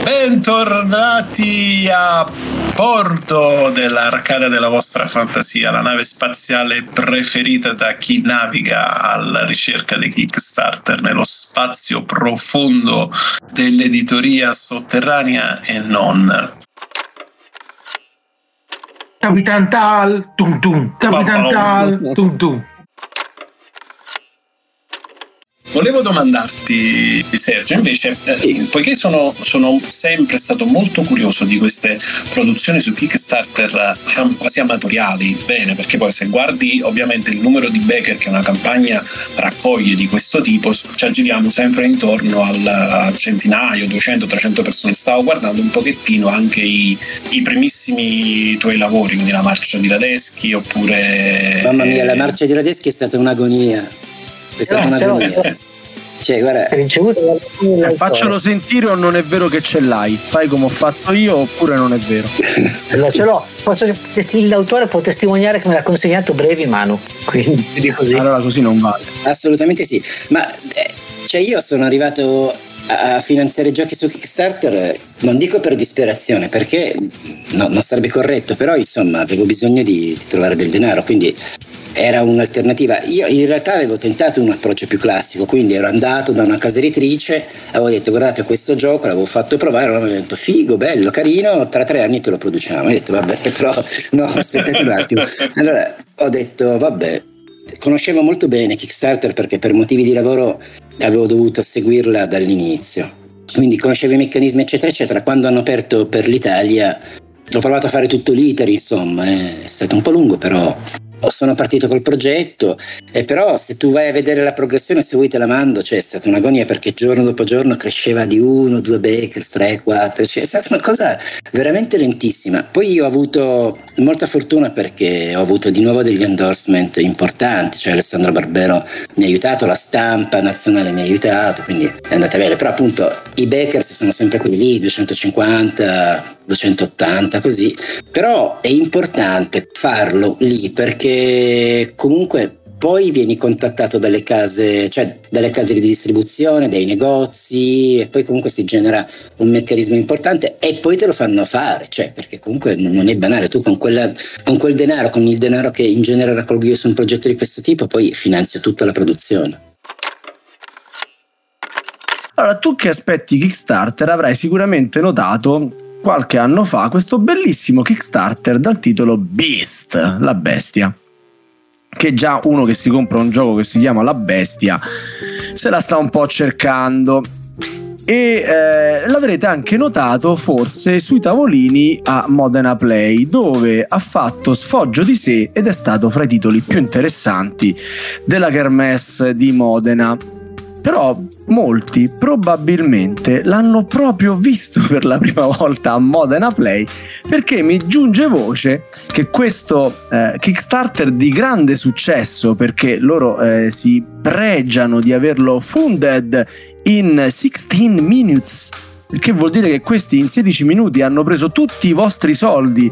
Bentornati a bordo dell'arcada della vostra fantasia, la nave spaziale preferita da chi naviga alla ricerca di Kickstarter nello spazio profondo dell'editoria sotterranea e non. Capitan Tal, tum tum, Capitan Tal, tum tum. Volevo domandarti, Sergio, invece, eh, poiché sono, sono sempre stato molto curioso di queste produzioni su Kickstarter, eh, diciamo quasi amatoriali, bene, perché poi se guardi ovviamente il numero di Baker che una campagna raccoglie di questo tipo, ci aggiriamo sempre intorno al, centinaio, 200, 300 persone. Stavo guardando un pochettino anche i, i primissimi tuoi lavori, quindi la marcia di Radeschi oppure... Mamma mia, la marcia di Radeschi è stata un'agonia. È stata Eh, però- un'agonia. Cioè, guarda, Eh, faccelo sentire o non è vero che ce l'hai? Fai come ho fatto io oppure non è vero? (laughs) Allora, ce l'ho. Posso, l'autore può testimoniare che me l'ha consegnato brevi mano. Quindi (laughs) così. Allora così non vale. assolutamente sì. Ma eh, cioè io sono arrivato a, finanziare giochi su Kickstarter, non dico per disperazione, perché no, non sarebbe corretto, però insomma avevo bisogno di, di trovare del denaro, quindi era un'alternativa. Io in realtà avevo tentato un approccio più classico, quindi ero andato da una casa editrice, avevo detto guardate questo gioco, l'avevo fatto provare, loro mi hanno detto figo, bello, carino, tra tre anni te lo produciamo. Ho detto vabbè, (laughs) però no, aspettate un attimo. Allora ho detto vabbè, conoscevo molto bene Kickstarter perché per motivi di lavoro avevo dovuto seguirla dall'inizio. Quindi conoscevo i meccanismi eccetera eccetera. Quando hanno aperto per l'Italia ho provato a fare tutto l'iter, insomma, è stato un po' lungo però sono partito col progetto e però se tu vai a vedere la progressione se vuoi te la mando cioè è stata un'agonia perché giorno dopo giorno cresceva di uno, due bakers, tre, quattro cioè è stata una cosa veramente lentissima. Poi io ho avuto molta fortuna perché ho avuto di nuovo degli endorsement importanti cioè Alessandro Barbero mi ha aiutato la stampa nazionale mi ha aiutato quindi è andata bene. Però appunto i bakers sono sempre quelli lì 250 280 così però è importante farlo lì perché comunque poi vieni contattato dalle case, cioè dalle case di distribuzione, dai negozi e poi comunque si genera un meccanismo importante e poi te lo fanno fare, cioè perché comunque non è banale, tu con, quella, con quel denaro, con il denaro che in genere raccolgo io su un progetto di questo tipo, poi finanzio tutta la produzione. Allora, tu che aspetti Kickstarter avrai sicuramente notato qualche anno fa questo bellissimo Kickstarter dal titolo Beast, la bestia. Che già uno che si compra un gioco che si chiama La Bestia se la sta un po' cercando. E eh, l'avrete anche notato forse sui tavolini a Modena Play, dove ha fatto sfoggio di sé ed è stato fra i titoli più interessanti della Kermesse di Modena però molti probabilmente l'hanno proprio visto (laughs) per la prima volta a Modena Play perché mi giunge voce che questo eh, Kickstarter di grande successo perché loro eh, si pregiano di averlo funded in 16 minutes che vuol dire che questi in 16 minuti hanno preso tutti i vostri soldi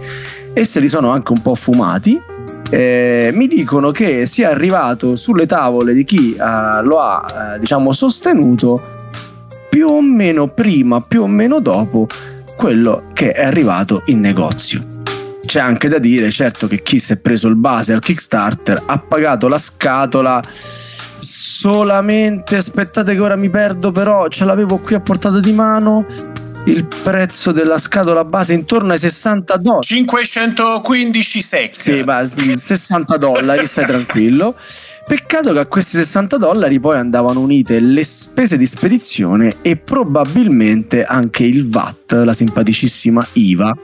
e se li sono anche un po' fumati eh, mi dicono che sia arrivato sulle tavole di chi eh, lo ha eh, diciamo sostenuto più o meno prima, più o meno dopo quello che è arrivato in negozio. c'è anche da dire, certo, che chi si è preso il base al Kickstarter ha pagato la scatola solamente. Aspettate, che ora mi perdo, però ce l'avevo qui a portata di mano. Il prezzo della scatola base intorno ai 60 dollari. 515 sec. Sì, ma 60 dollari, (laughs) stai tranquillo. Peccato che a questi 60 dollari poi andavano unite le spese di spedizione e probabilmente anche il VAT, la simpaticissima IVA,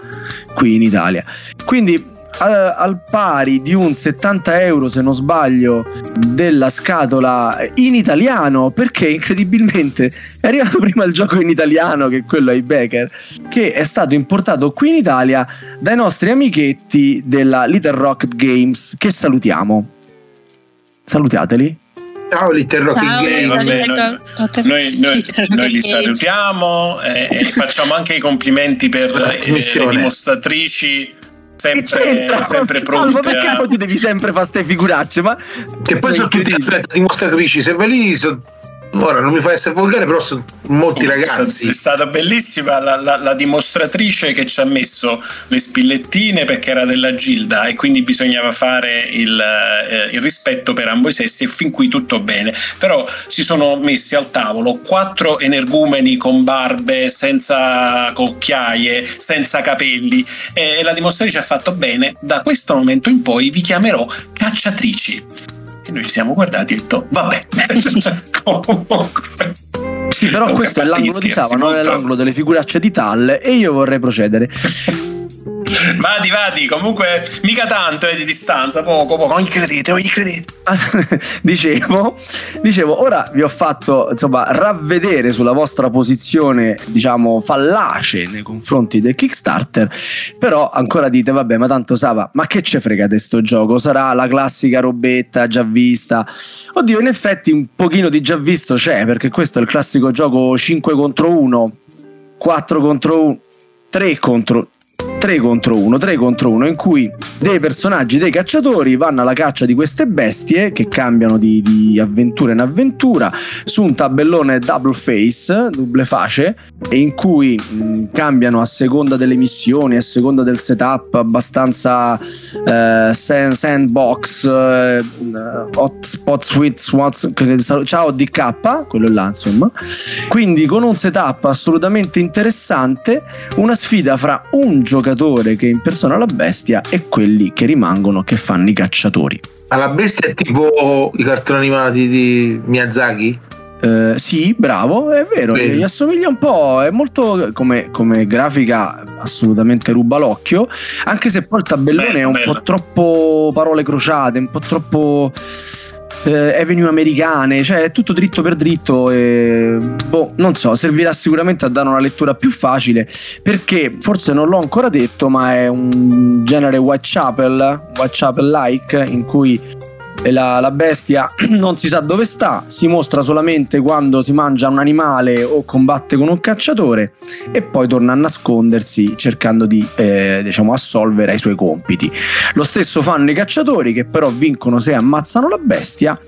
qui in Italia. Quindi al, al pari di un 70 euro, se non sbaglio, della scatola in italiano, perché incredibilmente è arrivato (laughs) prima il gioco in italiano che quello ai Becker, che è stato importato qui in Italia dai nostri amichetti della Little Rocket Games, che salutiamo. Salutiateli. Ciao Little Rocket Ciao, Games. eh, vabbè, noi, noi- noi- noi li salutiamo e, e facciamo anche i complimenti per eh, le dimostratrici sempre, sempre Salvo, pronte perché a... poi tu devi sempre fare ste figuracce, ma Che poi sono tutti aspetta, dimostratrici. Se ve lì sono. Ora non mi fa essere volgare, però sono molti È ragazzi. stata bellissima la, la- la dimostratrice che ci ha messo le spillettine perché era della Gilda e quindi bisognava fare il, eh, il rispetto per ambo i sessi e fin qui tutto bene. Però si sono messi al tavolo quattro energumeni con barbe, senza cocchiaie, senza capelli e la dimostratrice ha fatto bene. Da questo momento in poi vi chiamerò cacciatrici. E noi ci siamo guardati e detto vabbè. (laughs) Sì, però questo è l'angolo di Sava, non è l'angolo delle figuracce di Tal e io vorrei procedere. (laughs) (laughs) Vadi, vadi, comunque mica tanto è di distanza, poco, poco, non gli credete, non gli credete. (laughs) dicevo, dicevo, ora vi ho fatto insomma ravvedere sulla vostra posizione, diciamo, fallace nei confronti del Kickstarter. Però ancora dite, vabbè, ma tanto Sava, ma che ce frega di sto gioco? Sarà la classica robetta già vista. Oddio, in effetti un pochino di già visto c'è, perché questo è il classico gioco 5 contro 1, 4 contro 1, 3 contro 3 contro 1, 3 contro 1, in cui dei personaggi, dei cacciatori vanno alla caccia di queste bestie che cambiano di, di avventura in avventura su un tabellone double face, double face, e in cui mh, cambiano a seconda delle missioni, a seconda del setup abbastanza eh, sand- sandbox, eh, hotspot, sweet che- ciao DK, quello là insomma. Quindi con un setup assolutamente interessante, una sfida fra un giocatore che impersona la bestia e quelli che rimangono che fanno i cacciatori. Ma la bestia è tipo i cartoni animati di Miyazaki? Eh, sì, bravo, è vero, Bene. gli assomiglia un po', è molto come, come grafica assolutamente ruba l'occhio, anche se poi il tabellone Bello, è un bello. po' troppo parole crociate, un po' troppo eh, avenue americane, cioè è tutto dritto per dritto e boh, non so, servirà sicuramente a dare una lettura più facile perché forse non l'ho ancora detto, ma è un genere Whitechapel, Whitechapel like in cui la, la bestia (clears throat) non si sa dove sta, si mostra solamente quando si mangia un animale o combatte con un cacciatore e poi torna a nascondersi cercando di eh, diciamo assolvere ai suoi compiti. Lo stesso fanno i cacciatori che però vincono se ammazzano la bestia,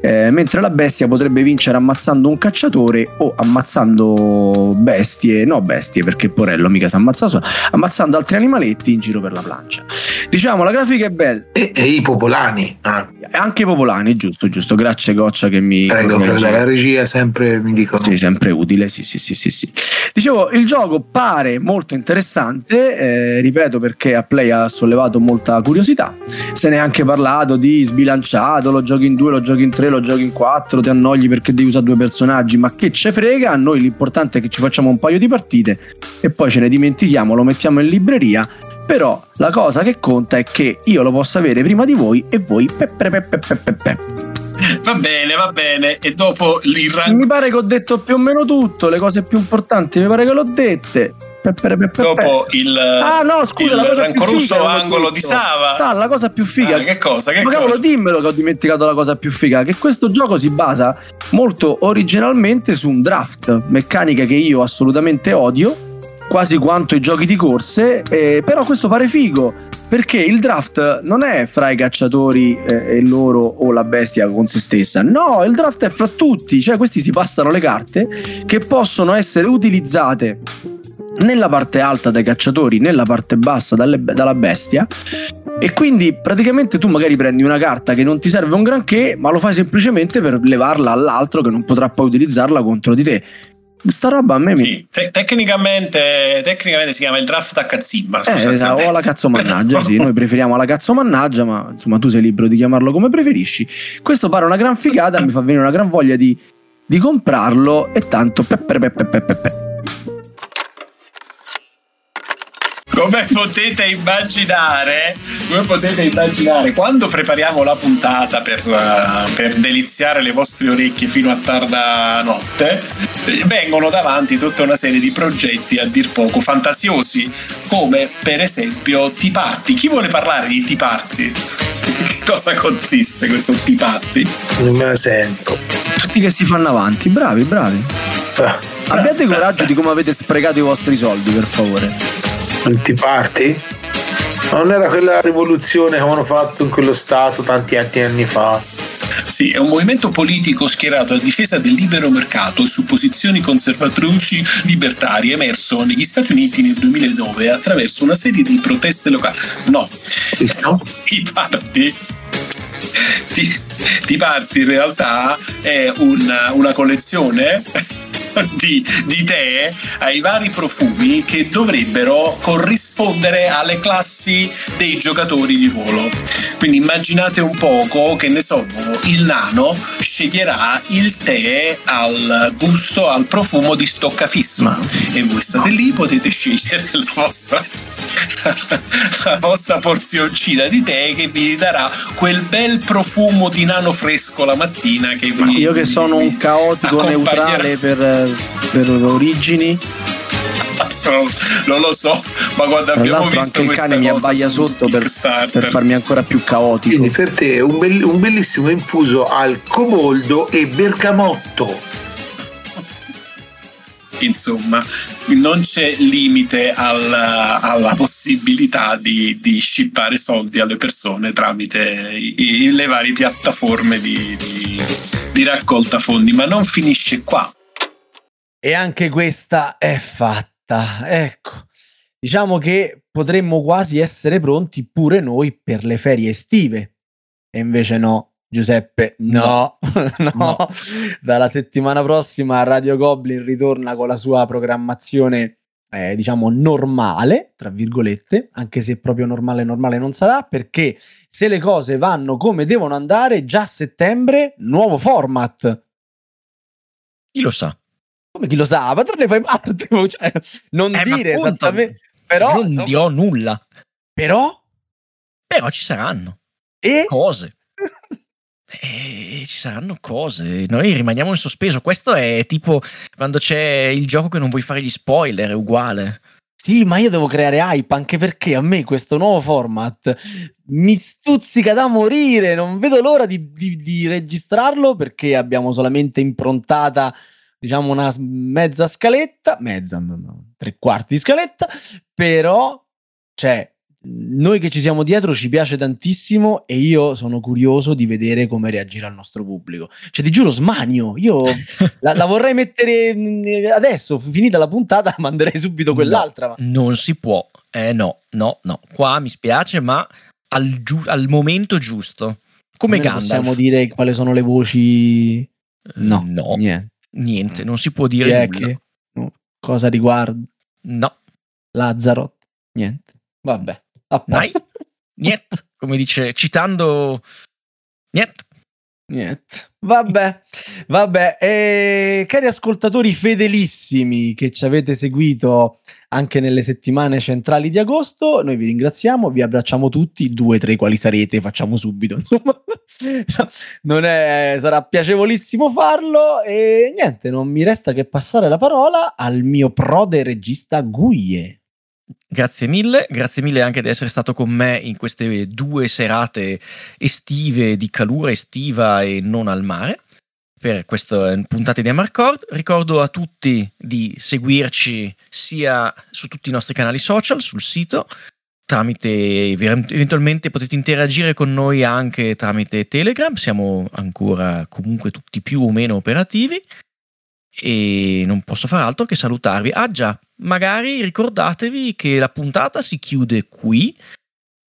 eh, mentre la bestia potrebbe vincere ammazzando un cacciatore o ammazzando bestie, no bestie perché Porello mica si ammazza solo, ammazzando altri animaletti in giro per la plancia. Diciamo la grafica è bella. E, e i popolani. Ah, Anche i popolani, giusto, giusto. Grazie Goccia che mi prego, prego, la regia sempre mi dicono. Sì, sempre utile, sì, sì, sì, sì, sì. Dicevo, il gioco pare molto interessante, eh, ripeto perché a Play ha sollevato molta curiosità. Se ne è anche parlato di sbilanciato, lo giochi in due, lo giochi in tre, lo giochi in quattro, ti annogli perché devi usare due personaggi, ma che ce frega, a noi l'importante è che ci facciamo un paio di partite e poi ce ne dimentichiamo, lo mettiamo in libreria. Però la cosa che conta è che io lo posso avere prima di voi e voi pe, pe, pe, pe, pe, pe, pe. Va bene, va bene. E dopo il rank Mi pare che ho detto più o meno tutto, le cose più importanti mi pare che l'ho dette. Pe, pe, pe, pe, pe. dopo il, Ah no, scusa, il l'ho angolo di Sava. Sta, la cosa più figa. Ah, che cosa? Che Ma cavolo, cosa? dimmelo che ho dimenticato la cosa più figa. Che questo gioco si basa molto originalmente su un draft, meccanica che io assolutamente odio, quasi quanto i giochi di corse. eh, però questo pare figo. Perché il draft non è fra i cacciatori eh, e loro o la bestia con se stessa. No, il draft è fra tutti. Cioè, questi si passano le carte che possono essere utilizzate nella parte alta dai cacciatori, nella parte bassa dalle- dalla bestia. E quindi praticamente tu magari prendi una carta che non ti serve un granché, ma lo fai semplicemente per levarla all'altro che non potrà poi utilizzarla contro di te. Sta roba a me mi. Sì, te- tecnicamente, tecnicamente si chiama il draft a cazzimma. Eh, esatto, o alla cazzo mannaggia, sì, (laughs) noi preferiamo la cazzo mannaggia, ma insomma tu sei libero di chiamarlo come preferisci. Questo pare una gran figata, mi fa venire una gran voglia di, di comprarlo e tanto peppe peppe peppe peppe. Come potete immaginare, come potete immaginare, quando prepariamo la puntata per, eh, per deliziare le vostre orecchie fino a tarda notte, vengono davanti tutta una serie di progetti a dir poco fantasiosi, come per esempio T-Party. Chi vuole parlare di T-Party? Che cosa consiste questo T-Party? Non me la sento. Tutti che si fanno avanti, bravi, bravi. Abbiate coraggio di come avete sprecato i vostri soldi, per favore. Il Tea Party? Non era quella rivoluzione che avevano fatto in quello stato tanti tanti anni fa? Sì, è un movimento politico schierato a difesa del libero mercato e su posizioni conservatrici libertarie emerso negli Stati Uniti nel 2009 attraverso una serie di proteste locali. No, i parti. Ti, ti parti in realtà è una, una collezione di, di tè ai vari profumi che dovrebbero corrispondere alle classi dei giocatori di ruolo. Quindi immaginate un poco che ne so, il nano sceglierà il tè al gusto, al profumo di stoccafissa e voi state lì, potete scegliere la vostra, la vostra porzioncina di tè che vi darà quel bel profumo di nano fresco la mattina che vi, Io che sono un caotico neutrale per, per origini, Non, non lo so, ma quando abbiamo visto anche il cane mi su sotto per, per farmi ancora più caotico. Quindi per te un, bell- un bellissimo infuso al comoldo e bergamotto. Insomma non c'è limite alla, alla possibilità di, di scippare soldi alle persone tramite i- i- le varie piattaforme di, di- di raccolta fondi ma non finisce qua E anche questa è fatta. Ecco, diciamo che potremmo quasi essere pronti pure noi per le ferie estive. E invece no, Giuseppe, (laughs) no, no. Dalla settimana prossima Radio Goblin ritorna con la sua programmazione, eh, diciamo, normale, tra virgolette, anche se proprio normale normale non sarà, perché se le cose vanno come devono andare, già a settembre, nuovo format. Chi lo sa? Come chi lo sa? Ma tu ne fai parte, (laughs) cioè, non Eh, dire esattamente. Però, non insomma, dirò nulla. Però? Però ci saranno. E? Cose. E ci saranno cose. Noi rimaniamo in sospeso. Questo è tipo quando c'è il gioco che non vuoi fare gli spoiler, è uguale. Sì, ma io devo creare hype anche perché a me questo nuovo format mi stuzzica da morire. Non vedo l'ora di, di- di registrarlo perché abbiamo solamente improntata, diciamo, una mezza scaletta, mezza, no, tre quarti di scaletta, però, cioè, noi che ci siamo dietro ci piace tantissimo e io sono curioso di vedere come reagirà il nostro pubblico. Cioè, ti giuro, smanio. Io (laughs) la, la vorrei mettere mm, adesso, finita la puntata, manderei subito quell'altra. ma- Non si può. Eh no, no, no. Qua mi spiace, ma al, giu- al momento giusto. Come Almeno Gandalf. Possiamo dire quali sono le voci? No, no. niente. Niente, non si può Chi dire è nulla. che- no, Cosa riguarda? No. Lazzarot? Niente. Vabbè, a Dai. posto. Niente, come dice, citando... Niente. Niente. Vabbè, vabbè. E cari ascoltatori fedelissimi che ci avete seguito anche nelle settimane centrali di agosto, noi vi ringraziamo, vi abbracciamo tutti, due, tre quali sarete, facciamo subito. Insomma, (laughs) non è, sarà piacevolissimo farlo e niente, non mi resta che passare la parola al mio prode regista Guie. Grazie mille, grazie mille anche di essere stato con me in queste due serate estive di calura estiva e non al mare per queste puntate di Amarcord. Ricordo a tutti di seguirci sia su tutti i nostri canali social, sul sito, tramite eventualmente potete interagire con noi anche tramite Telegram, siamo ancora comunque tutti più o meno operativi. E non posso far altro che salutarvi. Ah già, magari ricordatevi che la puntata si chiude qui,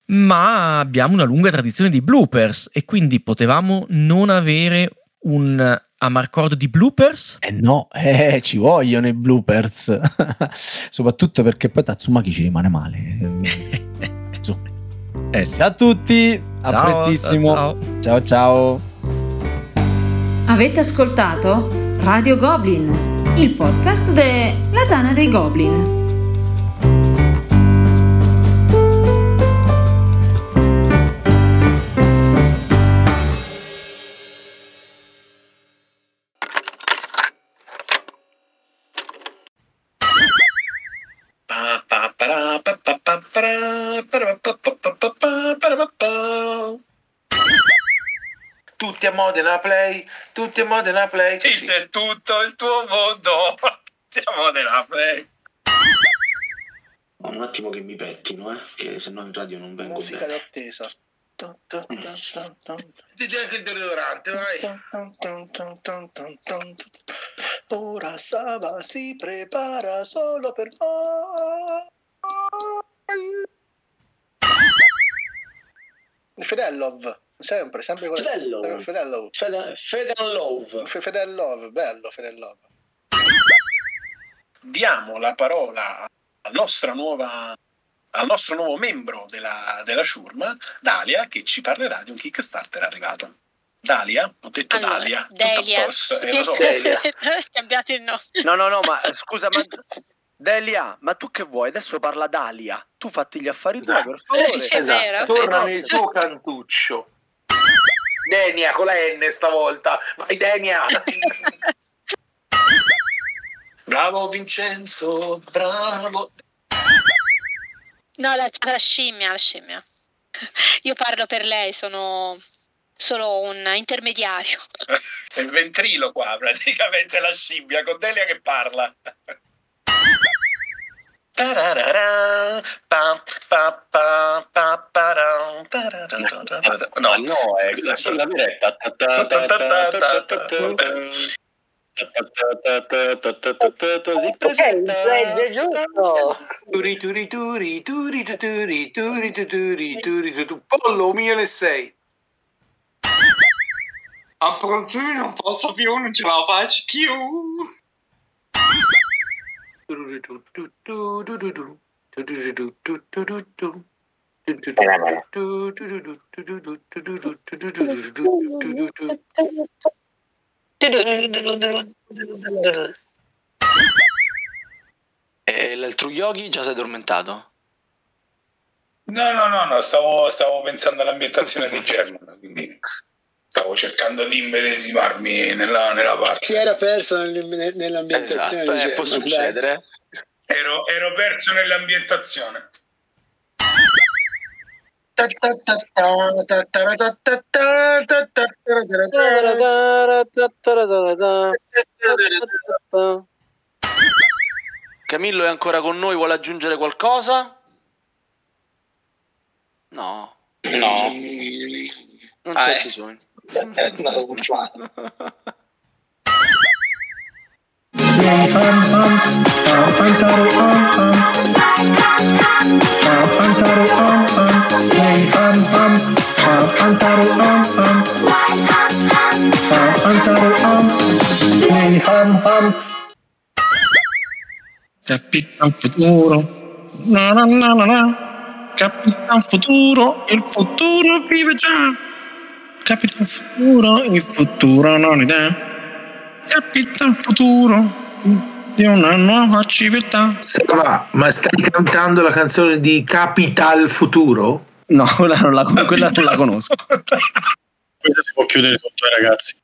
ma abbiamo una lunga tradizione di bloopers e quindi potevamo non avere un amarcord di bloopers? Eh no, eh, ci vogliono i bloopers, (laughs) soprattutto perché poi Tatsumaki ci rimane male. (laughs) Eh sì. Ciao a tutti, a Ciao, prestissimo. ciao. ciao. ciao. Avete ascoltato Radio Goblin, il podcast della Tana dei Goblin. Tutti a Modena Play, tutti a Modena Play. Questo è tutto il tuo mondo. (laughs) Siamo nella play. Un attimo che mi pettino, eh, che se no in radio non vengo Musica bene. d'attesa. Dun, dun. Mettiti anche il deodorante, vai. Ora Sava si prepara solo per noi. Fedellov, sempre, sempre quello. Fedellov. Fedellov. Fede, Fede and Love. Fe- Fedellov, bello Fedellov. Diamo la parola alla nostra nuova al nostro nuovo membro della, della Ciurma, Dalia, che ci parlerà di un Kickstarter arrivato. Dalia? Ho detto Allora, Dalia. Delia. Tutto a posto, eh, lo so. (laughs) Cambiate il nome. No, no, no, ma scusa, ma Delia, ma tu che vuoi? Adesso parla Dalia. Tu fatti gli affari tuoi, per favore. Vero. Torna nel tuo cantuccio. Denia con la N stavolta. Vai Denia. (laughs) Bravo Vincenzo, bravo. No, la, la scimmia, la scimmia. Io parlo per lei, sono solo un intermediario. (laughs) È il ventrilo qua, praticamente la scimmia, con Delia che parla. No, no, è la sigla diretta. Pollo miele sei. A Broncino non posso più, non ce la faccio più. E l'altro yogi già si è addormentato. No, no, no, no, stavo, stavo pensando all'ambientazione di German, quindi stavo cercando di immedesimarmi nella, nella parte. Si era perso nel- nell'ambientazione. Esatto, di eh, German, può succedere. Ero, ero perso nell'ambientazione. Camillo è ancora con noi, vuole aggiungere qualcosa? No. No. Non Ah, c'è bisogno. Capitan Futuro. Na, na, na, na, na. Capitan Futuro, il futuro vive già. Capitan Futuro, il futuro non è idea. Capitan Futuro di una nuova civiltà. Sava, ma stai cantando la canzone di Capital Futuro? No, quella non la, quella non la conosco. Questa si può chiudere tutto, eh, ragazzi.